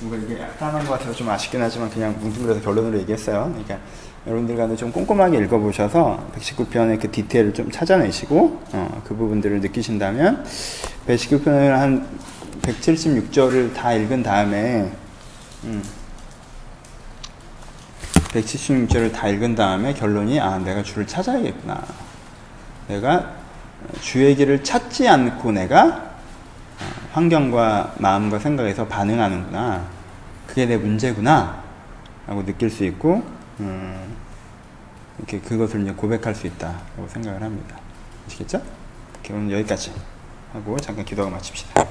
뭔가 이게 약간 한 것 같아서 좀 아쉽긴 하지만 그냥 뭉뚱그려서 결론으로 얘기했어요. 그러니까 여러분들 간에 좀 꼼꼼하게 읽어보셔서 119편의 그 디테일을 좀 찾아내시고 어, 그 부분들을 느끼신다면 119편을 한 176절을 다 읽은 다음에 음, 176절을 다 읽은 다음에 결론이 아 내가 주를 찾아야겠구나. 내가 주의 길을 찾지 않고 내가 어, 환경과 마음과 생각에서 반응하는구나. 그게 내 문제구나. 라고 느낄 수 있고, 음, 이렇게 그것을 이제 고백할 수 있다고 생각을 합니다. 아시겠죠? 오케이, 오늘 여기까지 하고 잠깐 기도하고 마칩시다.